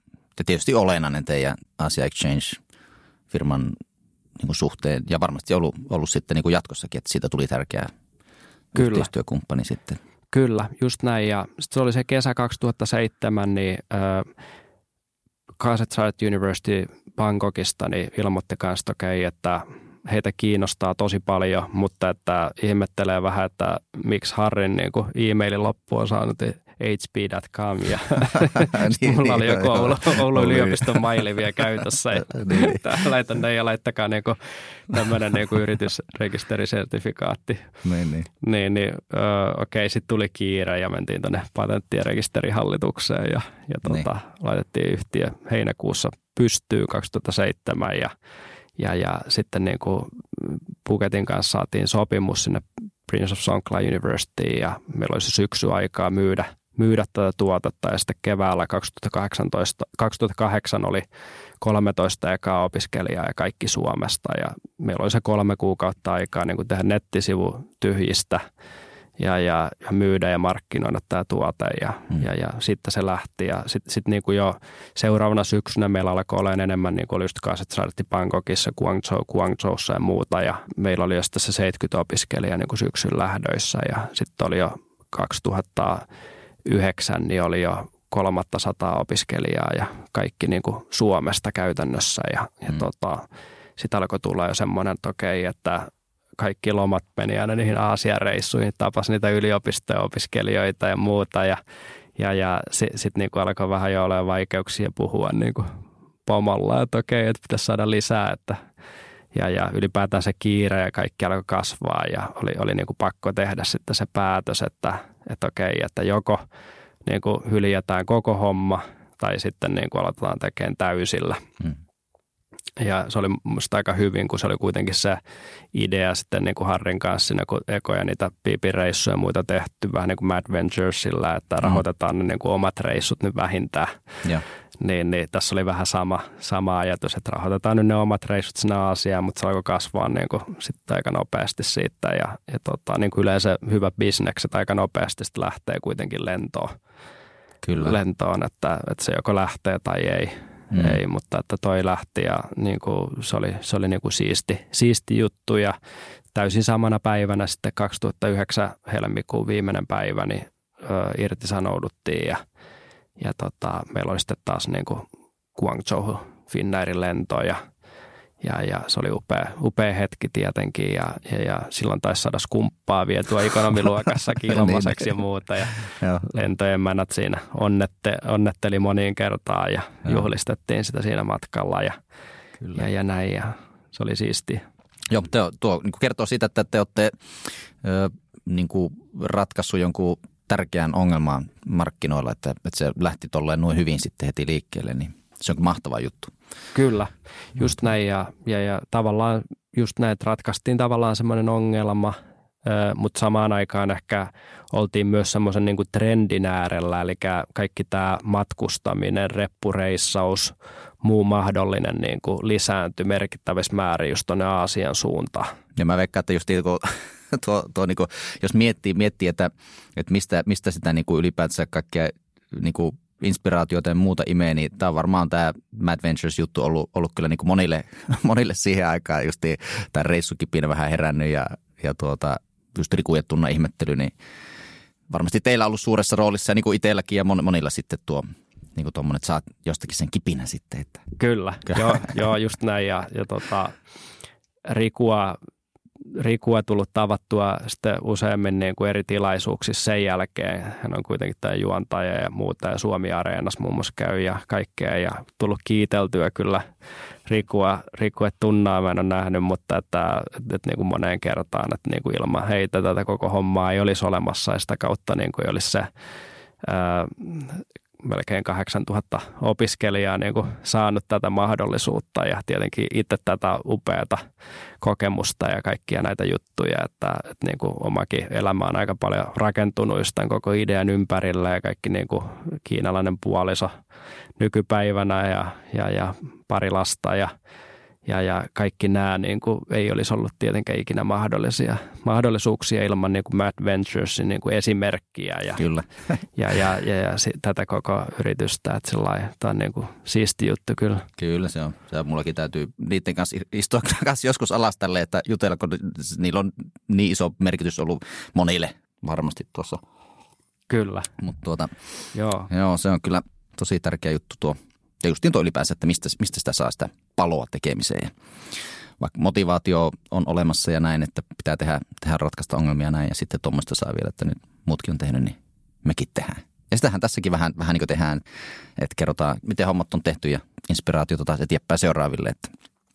tietysti olennainen teidän Asia Exchange-firman niin suhteen ja varmasti ollut, ollut sitten niin kuin jatkossakin, että siitä tuli tärkeä Kyllä. yhteistyökumppani sitten. Kyllä, just näin. Ja sitten se oli se kesä 2007, niin äh, Kasetside University Bangkokista niin ilmoitti kanssa, että okei, että heitä kiinnostaa tosi paljon, mutta että ihmettelee vähän, että miksi Harrin niin e-mailin loppu on saanut hp.com ja niin, mulla oli joku Oulu, Oulu yliopiston maili vielä käytössä. Ja niin, niin. Laitan ne ja laittakaa niinku tämmöinen niinku yritysrekisterisertifikaatti. Niin, niin. niin, niin ö, okei, sitten tuli kiire ja mentiin tuonne patenttien rekisterihallitukseen ja, ja tota, niin. laitettiin yhtiö heinäkuussa pystyy 2007 ja ja, ja sitten niin kuin Puketin kanssa saatiin sopimus sinne Prince of Songkla University ja meillä oli se syksy aikaa myydä myydä tätä tuotetta ja sitten keväällä 2018, 2008 oli 13 ekaa opiskelijaa ja kaikki Suomesta ja meillä oli se kolme kuukautta aikaa niin kuin tehdä nettisivu tyhjistä ja, ja, ja myydä ja markkinoida tämä tuote ja, mm. ja, ja sitten se lähti ja sitten sit niin kuin jo seuraavana syksynä meillä alkoi olla enemmän niin kuin oli just kanssa, että Bangkokissa, Guangzhou, Guangzhoussa ja muuta ja meillä oli jo sitten se 70 opiskelijaa niin kuin syksyn lähdöissä ja sitten oli jo 2000 yhdeksän, niin oli jo kolmatta sataa opiskelijaa ja kaikki niin kuin Suomesta käytännössä. Ja, ja mm. tota, sitten alkoi tulla jo semmoinen, että okei, että kaikki lomat meni aina niihin Aasian reissuihin, tapas niitä yliopistojen opiskelijoita ja muuta. Ja, ja, ja sitten sit niin alkoi vähän jo olemaan vaikeuksia puhua niin kuin pomolla, että okei, että pitäisi saada lisää, että ja, ja ylipäätään se kiire ja kaikki alkoi kasvaa ja oli, oli niin kuin pakko tehdä sitten se päätös, että, että okei, että joko niin kuin hyljätään koko homma tai sitten niin kuin aloitetaan tekemään täysillä. Hmm. Ja se oli musta aika hyvin, kun se oli kuitenkin se idea sitten niin kuin Harrin kanssa siinä, kun ekoja niitä piipireissuja ja muita tehty vähän niin kuin Mad Venturesilla, että mm. rahoitetaan ne niin kuin omat reissut nyt vähintään. Ja. Niin, niin, tässä oli vähän sama, sama ajatus, että rahoitetaan nyt ne omat reissut sinne Aasiaan, mutta se alkoi kasvaa niin kuin sitten aika nopeasti siitä ja, ja tota, niin kuin yleensä hyvä bisnekset aika nopeasti sitten lähtee kuitenkin lentoon. Kyllä. lentoon, että, että se joko lähtee tai ei. Mm. ei mutta että toi lähti ja niin kuin se oli, se oli niin kuin siisti, siisti juttu ja täysin samana päivänä sitten 2009 helmikuun viimeinen päivä niin ö, irtisanouduttiin ja, ja tota, meillä oli sitten taas niin kuin Guangzhou Finnairin lento ja ja, ja se oli upea, upea hetki tietenkin ja, ja, ja silloin taisi saada skumppaa vietua ekonomiluokassakin ilmaiseksi niin. ja muuta. Ja lentojen mänät siinä onnette, onnetteli moniin kertaan ja Joo. juhlistettiin sitä siinä matkalla ja, Kyllä. ja, ja näin ja se oli siisti. Joo, te, tuo niin kertoo siitä, että te olette ö, niin kuin ratkaissut jonkun tärkeän ongelman markkinoilla, että, että se lähti tolleen noin hyvin sitten heti liikkeelle, niin se on mahtava juttu. Kyllä, just näin. Ja, ja, ja tavallaan just näin, että ratkaistiin tavallaan semmoinen ongelma, mutta samaan aikaan ehkä oltiin myös semmoisen niin trendin äärellä, eli kaikki tämä matkustaminen, reppureissaus, muu mahdollinen niin kuin lisääntyi merkittävissä määrin just tuonne Aasian suuntaan. Ja mä veikkaan, että just tuo, tuo, tuo niin kuin, jos miettii, miettii että, että mistä, mistä sitä niin kuin ylipäätänsä kaikkea niin kuin inspiraatiota ja muuta imee, niin tämä on varmaan tämä Mad Ventures-juttu ollut, ollut kyllä niin kuin monille, monille siihen aikaan just tämä reissukipinä vähän herännyt ja, ja tuota, just rikujettuna ihmettely, niin varmasti teillä on ollut suuressa roolissa niin kuin itselläkin ja monilla sitten tuo niin kuin tuommoinen, että saat jostakin sen kipinä sitten. Että. Kyllä, joo, joo, just näin ja, ja tota, Rikua Rikua tullut tavattua sitten useammin niin kuin eri tilaisuuksissa sen jälkeen. Hän on kuitenkin tämä juontaja ja muuta ja Suomi Areenassa muun muassa käy ja kaikkea ja tullut kiiteltyä kyllä Rikua, Rikua tunnaa mä en ole nähnyt, mutta että, että, että niin kuin moneen kertaan, että niin kuin ilman heitä tätä koko hommaa ei olisi olemassa ja sitä kautta niin kuin ei olisi se ää, melkein 8000 opiskelijaa niin kuin saanut tätä mahdollisuutta ja tietenkin itse tätä upeata kokemusta ja kaikkia näitä juttuja, että, että niin kuin omakin elämä on aika paljon rakentunut koko idean ympärillä ja kaikki niin kuin kiinalainen puoliso nykypäivänä ja, ja, ja pari lasta ja ja, ja kaikki nämä niin kuin, ei olisi ollut tietenkään ikinä mahdollisia, mahdollisuuksia ilman niin kuin Mad Venturesin niin kuin esimerkkiä ja, kyllä. ja, ja, ja, ja tätä koko yritystä. Että tämä on niin kuin siisti juttu kyllä. Kyllä se on. Se on. Mullakin täytyy niiden kanssa istua kanssa joskus alas tälle, että jutella, kun niillä on niin iso merkitys ollut monille varmasti tuossa. Kyllä. Mutta tuota, joo. joo, se on kyllä tosi tärkeä juttu tuo – ja justiin tuo ylipäänsä, että mistä, mistä sitä saa sitä paloa tekemiseen. Vaikka motivaatio on olemassa ja näin, että pitää tehdä, tehdä ratkaista ongelmia näin ja sitten tuommoista saa vielä, että nyt muutkin on tehnyt, niin mekin tehdään. Ja sitähän tässäkin vähän, vähän niin kuin tehdään, että kerrotaan, miten hommat on tehty ja inspiraatiota taas eteenpäin seuraaville. Että,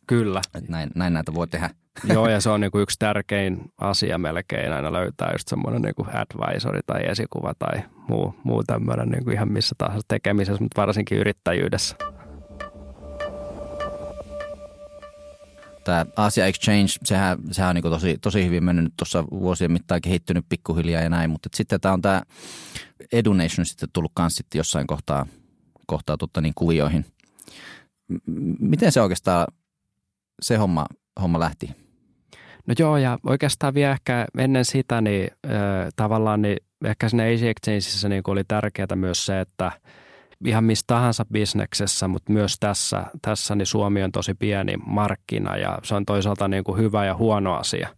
Kyllä. Että näin, näin näitä voi tehdä. Joo, ja se on niinku yksi tärkein asia melkein aina löytää just semmoinen niinku advisori tai esikuva tai muu, muu tämmöinen niinku ihan missä tahansa tekemisessä, mutta varsinkin yrittäjyydessä. Tämä Asia Exchange, sehän, sehän on niin tosi, tosi hyvin mennyt tuossa vuosien mittaan kehittynyt pikkuhiljaa ja näin, mutta sitten tämä on tämä Edunation sitten tullut kanssa sitten jossain kohtaa, kohtaa totta niin kuvioihin. Miten se oikeastaan, se homma, homma lähti? No joo, ja oikeastaan vielä ehkä ennen sitä, niin äh, tavallaan niin ehkä sinne Asia Exchangeissa niin oli tärkeää myös se, että ihan missä tahansa bisneksessä, mutta myös tässä, tässä niin Suomi on tosi pieni markkina ja se on toisaalta niin kuin hyvä ja huono asia.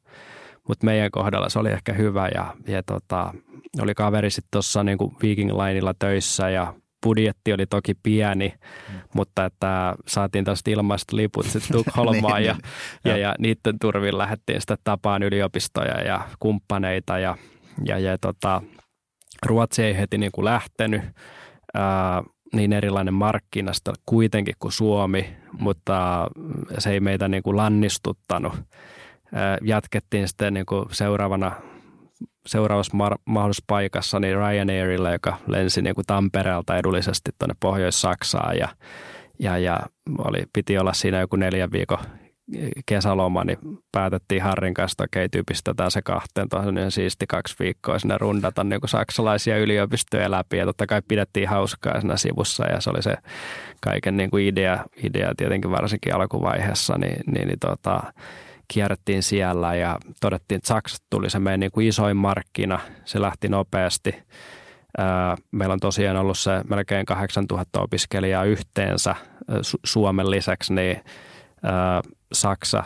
Mutta meidän kohdalla se oli ehkä hyvä ja, ja tota, oli kaveri sitten tuossa niin Viking Lineilla töissä ja budjetti oli toki pieni, mm. mutta että saatiin tästä ilmaista liput sitten Tukholmaan niin, ja, niin, ja, ja, niiden turvin lähdettiin sitten tapaan yliopistoja ja kumppaneita ja, ja, ja tota, Ruotsi ei heti niin kuin lähtenyt. Ää, niin erilainen markkinasta kuitenkin kuin Suomi, mutta se ei meitä niin kuin lannistuttanut. Jatkettiin sitten niin kuin seuraavana seuraavassa mahdollispaikassa niin Ryanairilla, joka lensi niin kuin Tampereelta edullisesti tuonne Pohjois-Saksaan ja, ja, ja oli, piti olla siinä joku neljän viikon kesäloma, niin päätettiin Harrin kanssa, että okei, tyypistetään se kahteen, tuohon niin siisti kaksi viikkoa sinne rundata niin kuin saksalaisia yliopistoja läpi ja totta kai pidettiin hauskaa siinä sivussa ja se oli se kaiken niin kuin idea, idea tietenkin varsinkin alkuvaiheessa, niin, niin, niin tota, kierrettiin siellä ja todettiin, että Saksasta tuli se meidän niin kuin isoin markkina, se lähti nopeasti. Meillä on tosiaan ollut se melkein 8000 opiskelijaa yhteensä Suomen lisäksi, niin Saksa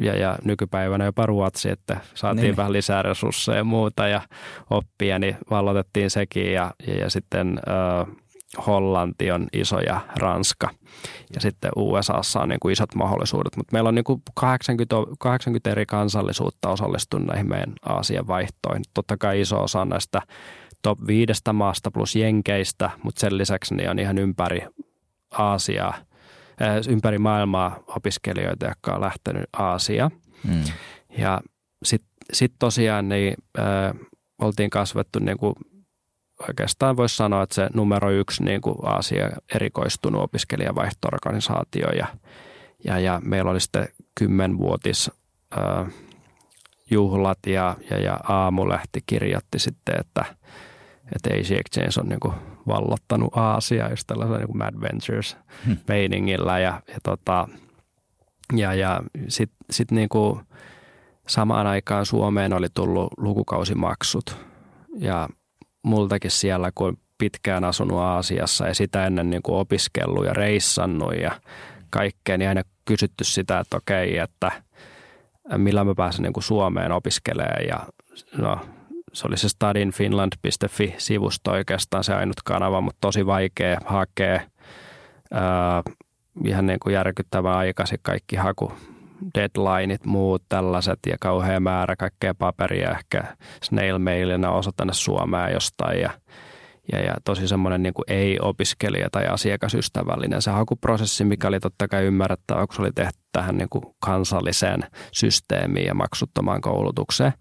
ja, ja nykypäivänä jopa Ruotsi, että saatiin niin. vähän lisää resursseja ja muuta ja oppia, niin vallotettiin sekin ja, ja, ja sitten äh, Hollanti on iso ja Ranska ja sitten USAssa on niin kuin isot mahdollisuudet, mutta meillä on niin kuin 80, 80 eri kansallisuutta osallistunut näihin meidän Aasian vaihtoihin. Totta kai iso osa näistä top viidestä maasta plus jenkeistä, mutta sen lisäksi niin on ihan ympäri Aasiaa – ympäri maailmaa opiskelijoita, jotka on lähtenyt Aasiaan. Mm. Ja sitten sit tosiaan niin, äh, oltiin kasvettu niin kuin, oikeastaan voisi sanoa, että se numero yksi niin kuin Aasia erikoistunut opiskelijavaihto-organisaatio ja, ja, ja meillä oli sitten kymmenvuotis äh, juhlat ja, ja, ja Aamulehti kirjoitti sitten, että, että Asia Exchange on niin kuin vallottanut Aasia just tällaisella niin kuin Mad Ventures-meiningillä hmm. ja, ja, tota, ja, ja sitten sit niin kuin samaan aikaan Suomeen oli tullut lukukausimaksut. Ja multakin siellä, kun pitkään asunut Aasiassa ja sitä ennen niin kuin opiskellut ja reissannut ja kaikkea, niin aina kysytty sitä, että okei, että millä mä pääsen niin kuin Suomeen opiskelemaan. Ja no, se oli se stadinfinland.fi-sivusto oikeastaan se ainut kanava, mutta tosi vaikea hakea. Ää, ihan niin kuin järkyttävän aikaisin kaikki haku deadlineit, muut tällaiset ja kauhea määrä kaikkea paperia, ehkä snail mailina osa tänne Suomeen jostain ja, ja, ja tosi semmoinen niin ei-opiskelija tai asiakasystävällinen se hakuprosessi, mikä oli totta kai ymmärrettävä, kun se oli tehty tähän niin kuin kansalliseen systeemiin ja maksuttomaan koulutukseen.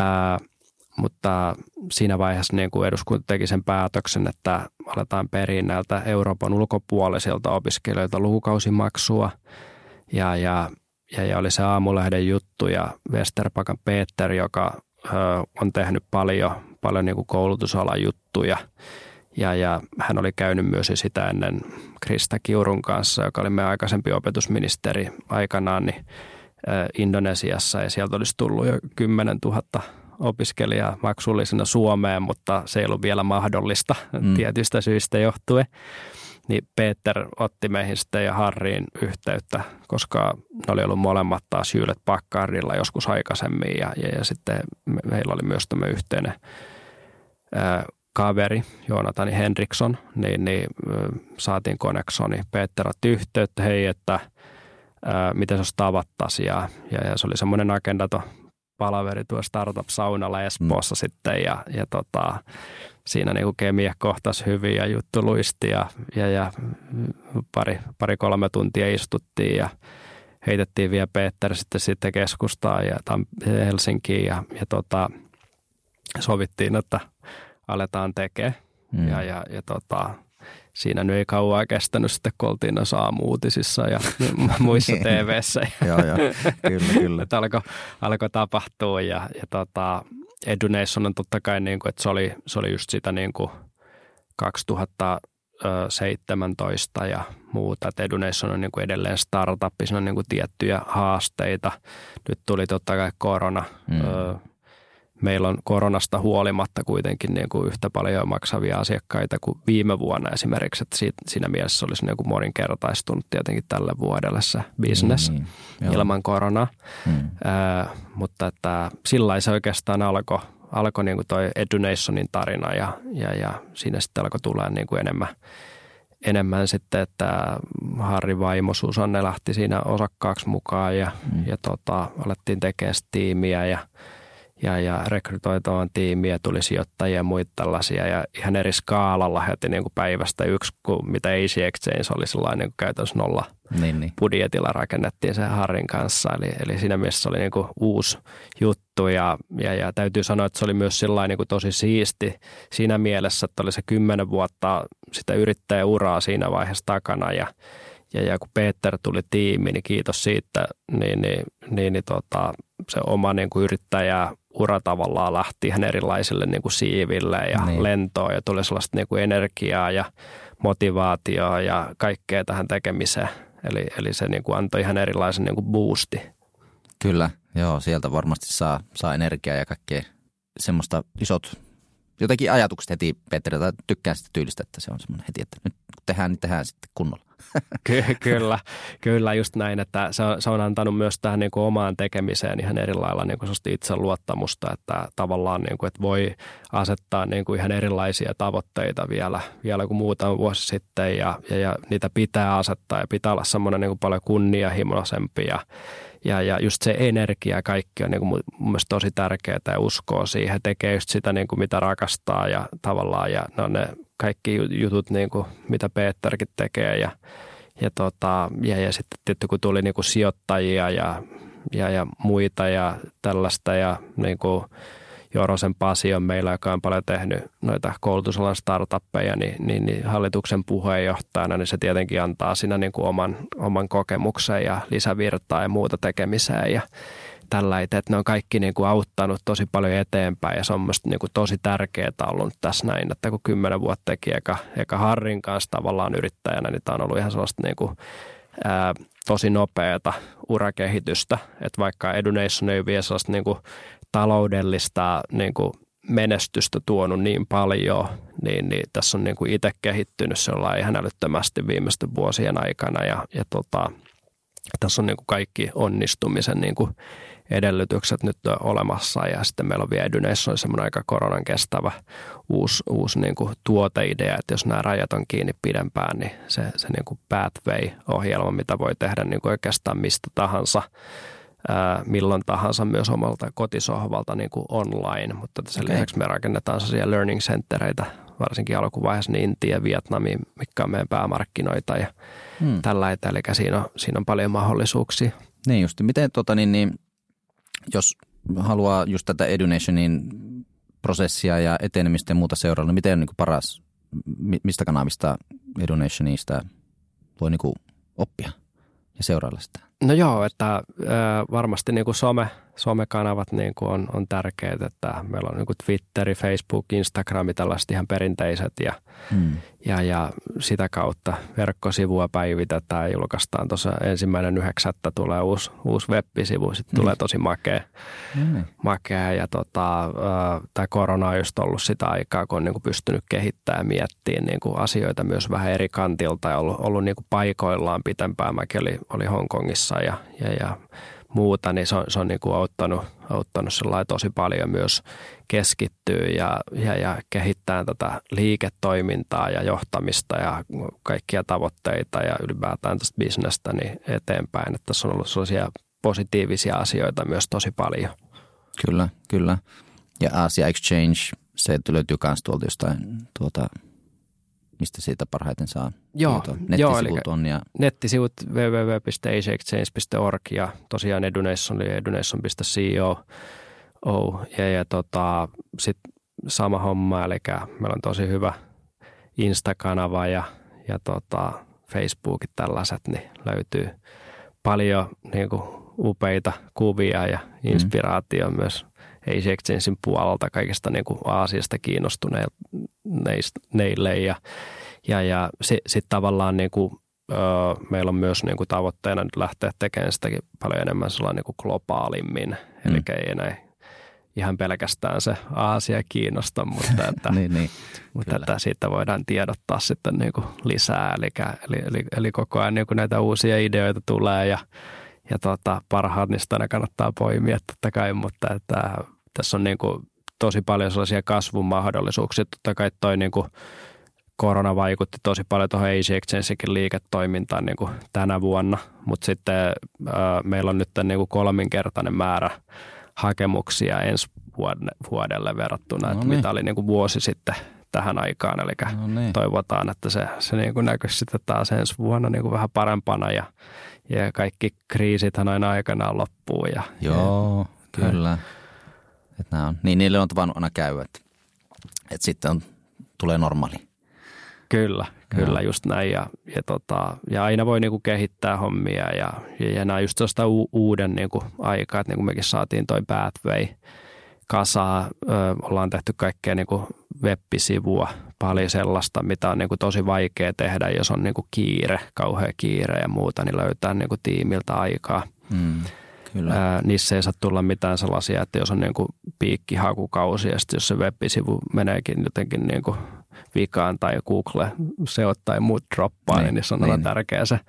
Ää, mutta siinä vaiheessa niin kuin eduskunta teki sen päätöksen, että aletaan periä näiltä Euroopan ulkopuolisilta opiskelijoilta lukukausimaksua. Ja, ja, ja, ja oli se aamulehden juttu ja Westerpakan Peter, joka ö, on tehnyt paljon, paljon niin kuin koulutusalan juttuja. Ja, ja hän oli käynyt myös sitä ennen Krista Kiurun kanssa, joka oli meidän aikaisempi opetusministeri aikanaan, niin Indonesiassa. Ja sieltä olisi tullut jo 10 000 opiskelijaa maksullisena Suomeen, mutta se ei ollut vielä mahdollista mm. tietystä syistä johtuen. Niin Peter otti meihin sitten ja Harriin yhteyttä, koska ne oli ollut molemmat taas Hewlett Packardilla joskus aikaisemmin ja, ja, ja sitten me, meillä oli myös tämä yhteinen ää, kaveri, Joonatani Henriksson, niin, niin saatiin Connexoni. Peter otti yhteyttä, hei, että miten se olisi tavattaisi ja, ja, ja se oli semmoinen agenda palaveri tuo startup-saunalla Espoossa mm. sitten ja, ja tota, siinä niin kemia kohtasi hyvin ja juttu luisti ja, ja, ja pari, pari, kolme tuntia istuttiin ja heitettiin vielä Peter sitten, sitten keskustaan ja Helsinkiin ja, ja tota, sovittiin, että aletaan tekemään. Mm. Ja, ja, ja tota, siinä nyt ei kauan kestänyt sitten, kun oltiin noissa aamuutisissa ja muissa tv joo, joo, kyllä, kyllä. että alkoi, alkoi tapahtua ja, ja tota, Edunation on totta kai, niin kuin, että se oli, se oli just sitä niin kuin 2017 ja muuta, että Edunation on niin kuin edelleen startup, siinä on niin kuin tiettyjä haasteita. Nyt tuli totta kai korona, mm meillä on koronasta huolimatta kuitenkin niin kuin yhtä paljon maksavia asiakkaita kuin viime vuonna esimerkiksi. Että siitä, siinä mielessä olisi niin kuin moninkertaistunut tietenkin tälle vuodelle se business mm, mm, ilman koronaa. Mm. Äh, mutta että sillä se oikeastaan alkoi alko niin kuin toi Edunationin tarina ja, ja, ja siinä sitten alkoi tulla niin kuin enemmän, enemmän sitten, että Harri vaimo Susanne lähti siinä osakkaaksi mukaan ja, mm. ja tota, alettiin tekemään tiimiä ja – ja, ja rekrytoituaan tiimiä, tuli sijoittajia ja muita tällaisia ja ihan eri skaalalla heti niin kuin päivästä yksi, kuin mitä Easy Exchange oli sellainen niin kuin käytännössä nolla niin, niin. budjetilla rakennettiin sen Harrin kanssa. Eli, eli siinä mielessä se oli niin kuin uusi juttu ja, ja, ja täytyy sanoa, että se oli myös sellainen niin kuin tosi siisti siinä mielessä, että oli se kymmenen vuotta sitä yrittäjäuraa siinä vaiheessa takana ja ja, ja kun Peter tuli tiimiin, niin kiitos siitä, niin, niin, niin, niin tota, se oma niin kuin yrittäjä ura tavallaan lähti ihan erilaisille niin kuin siiville ja niin. lentoon ja tuli sellaista niin kuin energiaa ja motivaatioa ja kaikkea tähän tekemiseen. Eli, eli se niin kuin antoi ihan erilaisen niin kuin boosti. Kyllä, joo, sieltä varmasti saa, saa energiaa ja kaikkea semmoista isot jotenkin ajatukset heti Petteriltä. Tykkään sitä tyylistä, että se on semmoinen heti, että nyt kun tehdään, niin tehdään sitten kunnolla. Ky- kyllä, kyllä just näin, että se on, se on antanut myös tähän niin kuin omaan tekemiseen ihan eri lailla niin kuin itseluottamusta, että tavallaan niin kuin, että voi asettaa niin kuin ihan erilaisia tavoitteita vielä, vielä kuin muutama vuosi sitten ja, ja, ja niitä pitää asettaa ja pitää olla semmoinen niin kuin paljon kunnianhimoisempi ja ja, ja just se energia kaikki on niin kuin mun mielestä tosi tärkeää ja uskoo siihen, tekee just sitä niin kuin mitä rakastaa ja tavallaan ja no ne kaikki jutut niin kuin mitä Peterkin tekee ja, ja, tota, ja, ja sitten tietysti kun tuli niin kuin sijoittajia ja, ja, ja muita ja tällaista ja niin kuin Jorosen Pasi on meillä, joka on paljon tehnyt noita koulutusalan startuppeja, niin, niin, niin hallituksen puheenjohtajana, niin se tietenkin antaa siinä niin kuin oman, oman kokemuksen ja lisävirtaa ja muuta tekemiseen ja tällä, että ne on kaikki niin kuin auttanut tosi paljon eteenpäin ja se on mielestäni niin kuin tosi tärkeää ollut tässä näin, että kun kymmenen vuotta teki eka, eka Harrin kanssa tavallaan yrittäjänä, niin tämä on ollut ihan sellaista niin kuin, ää, tosi nopeata urakehitystä, että vaikka Edunation ei vie sellaista niin kuin taloudellista niin kuin menestystä tuonut niin paljon, niin, niin tässä on niin kuin itse kehittynyt sellainen ihan älyttömästi viimeisten vuosien aikana ja, ja tota, tässä on niin kuin kaikki onnistumisen niin kuin edellytykset nyt on olemassa ja sitten meillä on vielä Edunation semmoinen aika koronan kestävä uusi, uusi niin kuin tuoteidea, että jos nämä rajat on kiinni pidempään, niin se, se niin kuin Pathway-ohjelma, mitä voi tehdä niin kuin oikeastaan mistä tahansa – milloin tahansa myös omalta kotisohvalta niin kuin online, mutta sen okay. lisäksi me rakennetaan sellaisia learning centereitä, varsinkin alkuvaiheessa niin Intia ja Vietnamiin, mikä on meidän päämarkkinoita ja hmm. tällä Eli siinä on, siinä on paljon mahdollisuuksia. Niin just. Miten tota, niin, niin, jos haluaa just tätä Edunationin prosessia ja etenemistä ja muuta seurailla, niin miten on niin kuin paras, mistä kanavista Edunationista voi niin kuin oppia ja seurailla sitä? No joo, että äh, varmasti niin kuin some, somekanavat niin kuin on, on tärkeät, että meillä on niin kuin Twitteri, Facebook, Instagrami, tällaiset ihan perinteiset ja, hmm. ja, ja sitä kautta verkkosivua päivitetään ja julkaistaan tuossa ensimmäinen yhdeksättä tulee uusi, uusi web-sivu, sitten hmm. tulee tosi makea, hmm. makea ja tota, äh, tämä korona on just ollut sitä aikaa, kun on niin kuin pystynyt kehittämään ja miettimään niin kuin asioita myös vähän eri kantilta ja ollut, ollut niin kuin paikoillaan pitempään. Mäkin oli, oli Hongkongissa ja, ja, ja muuta, niin se on, se on niin kuin auttanut, auttanut tosi paljon myös keskittyä ja, ja, ja kehittää tätä liiketoimintaa ja johtamista ja kaikkia tavoitteita ja ylipäätään tästä bisnestä niin eteenpäin. Että tässä on ollut sellaisia positiivisia asioita myös tosi paljon. Kyllä, kyllä. Ja Asia Exchange, se löytyy myös tuolta jostain tuota, mistä siitä parhaiten saa joo, Nettisivut joo, on. Ja... Nettisivut www.asiaexchange.org ja tosiaan Edunation eli edunation.co. Oh, ja, ja tota, sitten sama homma, eli meillä on tosi hyvä Insta-kanava ja, ja tota, Facebookit tällaiset, niin löytyy paljon niin kuin, upeita kuvia ja mm. inspiraatio mm. myös Asia Exchangein puolelta kaikista niin kuin Aasiasta kiinnostuneille ja, ja, ja sitten sit tavallaan niin kuin, ö, meillä on myös niin kuin tavoitteena nyt lähteä tekemään sitäkin paljon enemmän sellainen niin kuin globaalimmin, mm. eli ei enää ihan pelkästään se Aasia kiinnosta, mutta, että, niin, niin, mutta että siitä voidaan tiedottaa sitten niin kuin lisää. Eli, eli, eli, eli koko ajan niin kuin näitä uusia ideoita tulee ja, ja tota, parhaat niistä aina kannattaa poimia totta kai, mutta että tässä on niin kuin tosi paljon sellaisia kasvun mahdollisuuksia. Totta kai toi niin kuin korona vaikutti tosi paljon tuohon Asia Exchangein liiketoimintaan niin kuin tänä vuonna, mutta sitten ää, meillä on nyt niin kuin kolminkertainen määrä hakemuksia ensi vuodelle verrattuna, no että niin. mitä oli niin kuin vuosi sitten tähän aikaan. Eli no niin. toivotaan, että se, se niin kuin näkyisi sitten taas ensi vuonna niin kuin vähän parempana ja, ja kaikki kriisithän aina aikanaan loppuu. Ja, Joo, ja, kyllä. Että nämä on, niin niille on tavannut aina käy, että, että sitten on, tulee normaali. Kyllä, kyllä, just näin. Ja, ja, tota, ja aina voi niinku kehittää hommia ja, ja, ja nämä just tuosta u, uuden niinku aikaa, että niinku mekin saatiin toi Pathway kasaa, ö, ollaan tehty kaikkea niinku web-sivua, paljon sellaista, mitä on niinku tosi vaikea tehdä, jos on niinku kiire, kauhea kiire ja muuta, niin löytää niinku tiimiltä aikaa. Mm. Kyllä. Ää, niissä ei saa tulla mitään sellaisia, että jos on niin kuin piikkihakukausi ja sitten jos se web-sivu meneekin jotenkin niin kuin vikaan tai Google se tai muut droppaa, niin, niin niissä on niin. tärkeä se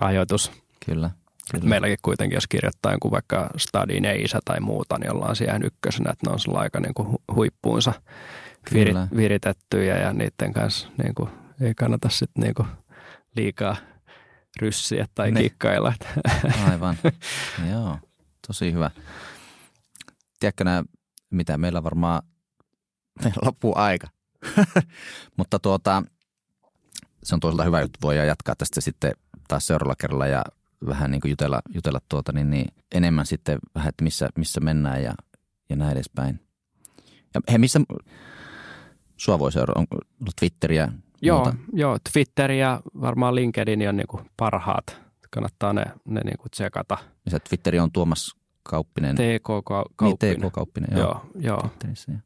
ajoitus. Kyllä. Kyllä. Meilläkin kuitenkin, jos kirjoittaa jonkun vaikka Study Neisa tai muuta, niin ollaan siihen ykkösenä, että ne on sillä aika niin kuin huippuunsa virit, viritettyjä ja niiden kanssa niin kuin, ei kannata sitten niin kuin liikaa ryssiä tai ne. kikkailla. Aivan, joo, tosi hyvä. Tiedätkö nämä, mitä meillä varmaan, meillä loppuu aika. Mutta tuota, se on toisaalta hyvä juttu, voidaan jatkaa tästä sitten taas seuraavalla kerralla ja vähän niin kuin jutella, jutella tuota, niin, niin enemmän sitten vähän, että missä, missä mennään ja, ja näin edespäin. Ja he, missä sua voi seurata? Onko Twitteriä? Joo, joo, Twitter ja varmaan LinkedIn on niin kuin parhaat. Kannattaa ne, ne niin kuin tsekata. Ja Twitteri on Tuomas Kauppinen. TK Kauppinen. Niin, TK Kauppinen, joo. Joo, joo.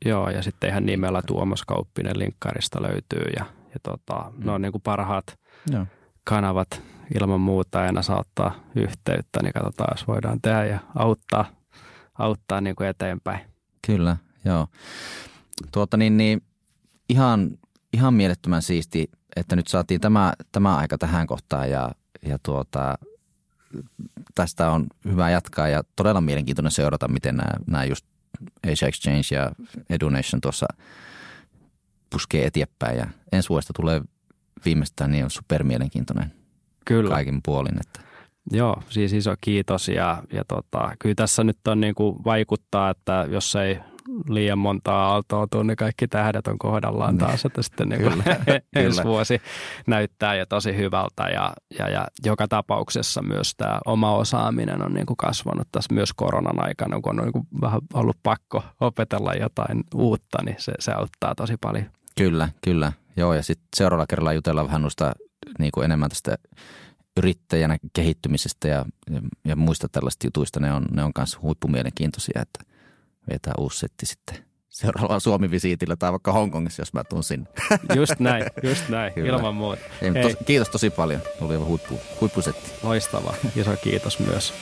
joo ja sitten ihan nimellä Tuomas Kauppinen linkkarista löytyy ja, ja tota, mm. ne on niin kuin parhaat joo. kanavat ilman muuta aina saattaa yhteyttä, niin katsotaan, jos voidaan tehdä ja auttaa, auttaa niin kuin eteenpäin. Kyllä, joo. Tuota niin, niin ihan, ihan mielettömän siisti, että nyt saatiin tämä, tämä aika tähän kohtaan ja, ja tuota, tästä on hyvä jatkaa ja todella mielenkiintoinen seurata, miten nämä, nämä just Asia Exchange ja Edunation tuossa puskee eteenpäin ja ensi vuodesta tulee viimeistään niin super mielenkiintoinen kyllä. kaikin puolin. Että. Joo, siis iso kiitos ja, ja tota, kyllä tässä nyt on niin kuin vaikuttaa, että jos ei liian montaa aaltoa tuu, niin kaikki tähdet on kohdallaan niin. taas, että sitten niin kuin ensi vuosi näyttää jo tosi hyvältä ja, ja, ja joka tapauksessa myös tämä oma osaaminen on niin kuin kasvanut tässä myös koronan aikana, kun on niin kuin vähän ollut pakko opetella jotain uutta, niin se, se auttaa tosi paljon. Kyllä, kyllä. Joo, ja sitten seuraavalla kerralla jutellaan vähän noista niin kuin enemmän tästä yrittäjänä kehittymisestä ja, ja, ja muista tällaista jutuista. Ne on, ne on kanssa huippumielenkiintoisia, että vetää uusi setti sitten seuraavalla Suomi-visiitillä tai vaikka Hongkongissa, jos mä tuun sinne. Just näin, just näin, Kyllä. ilman muuta. Ei, tos, kiitos tosi paljon, oli huippu, huippusetti. Loistavaa, iso kiitos myös.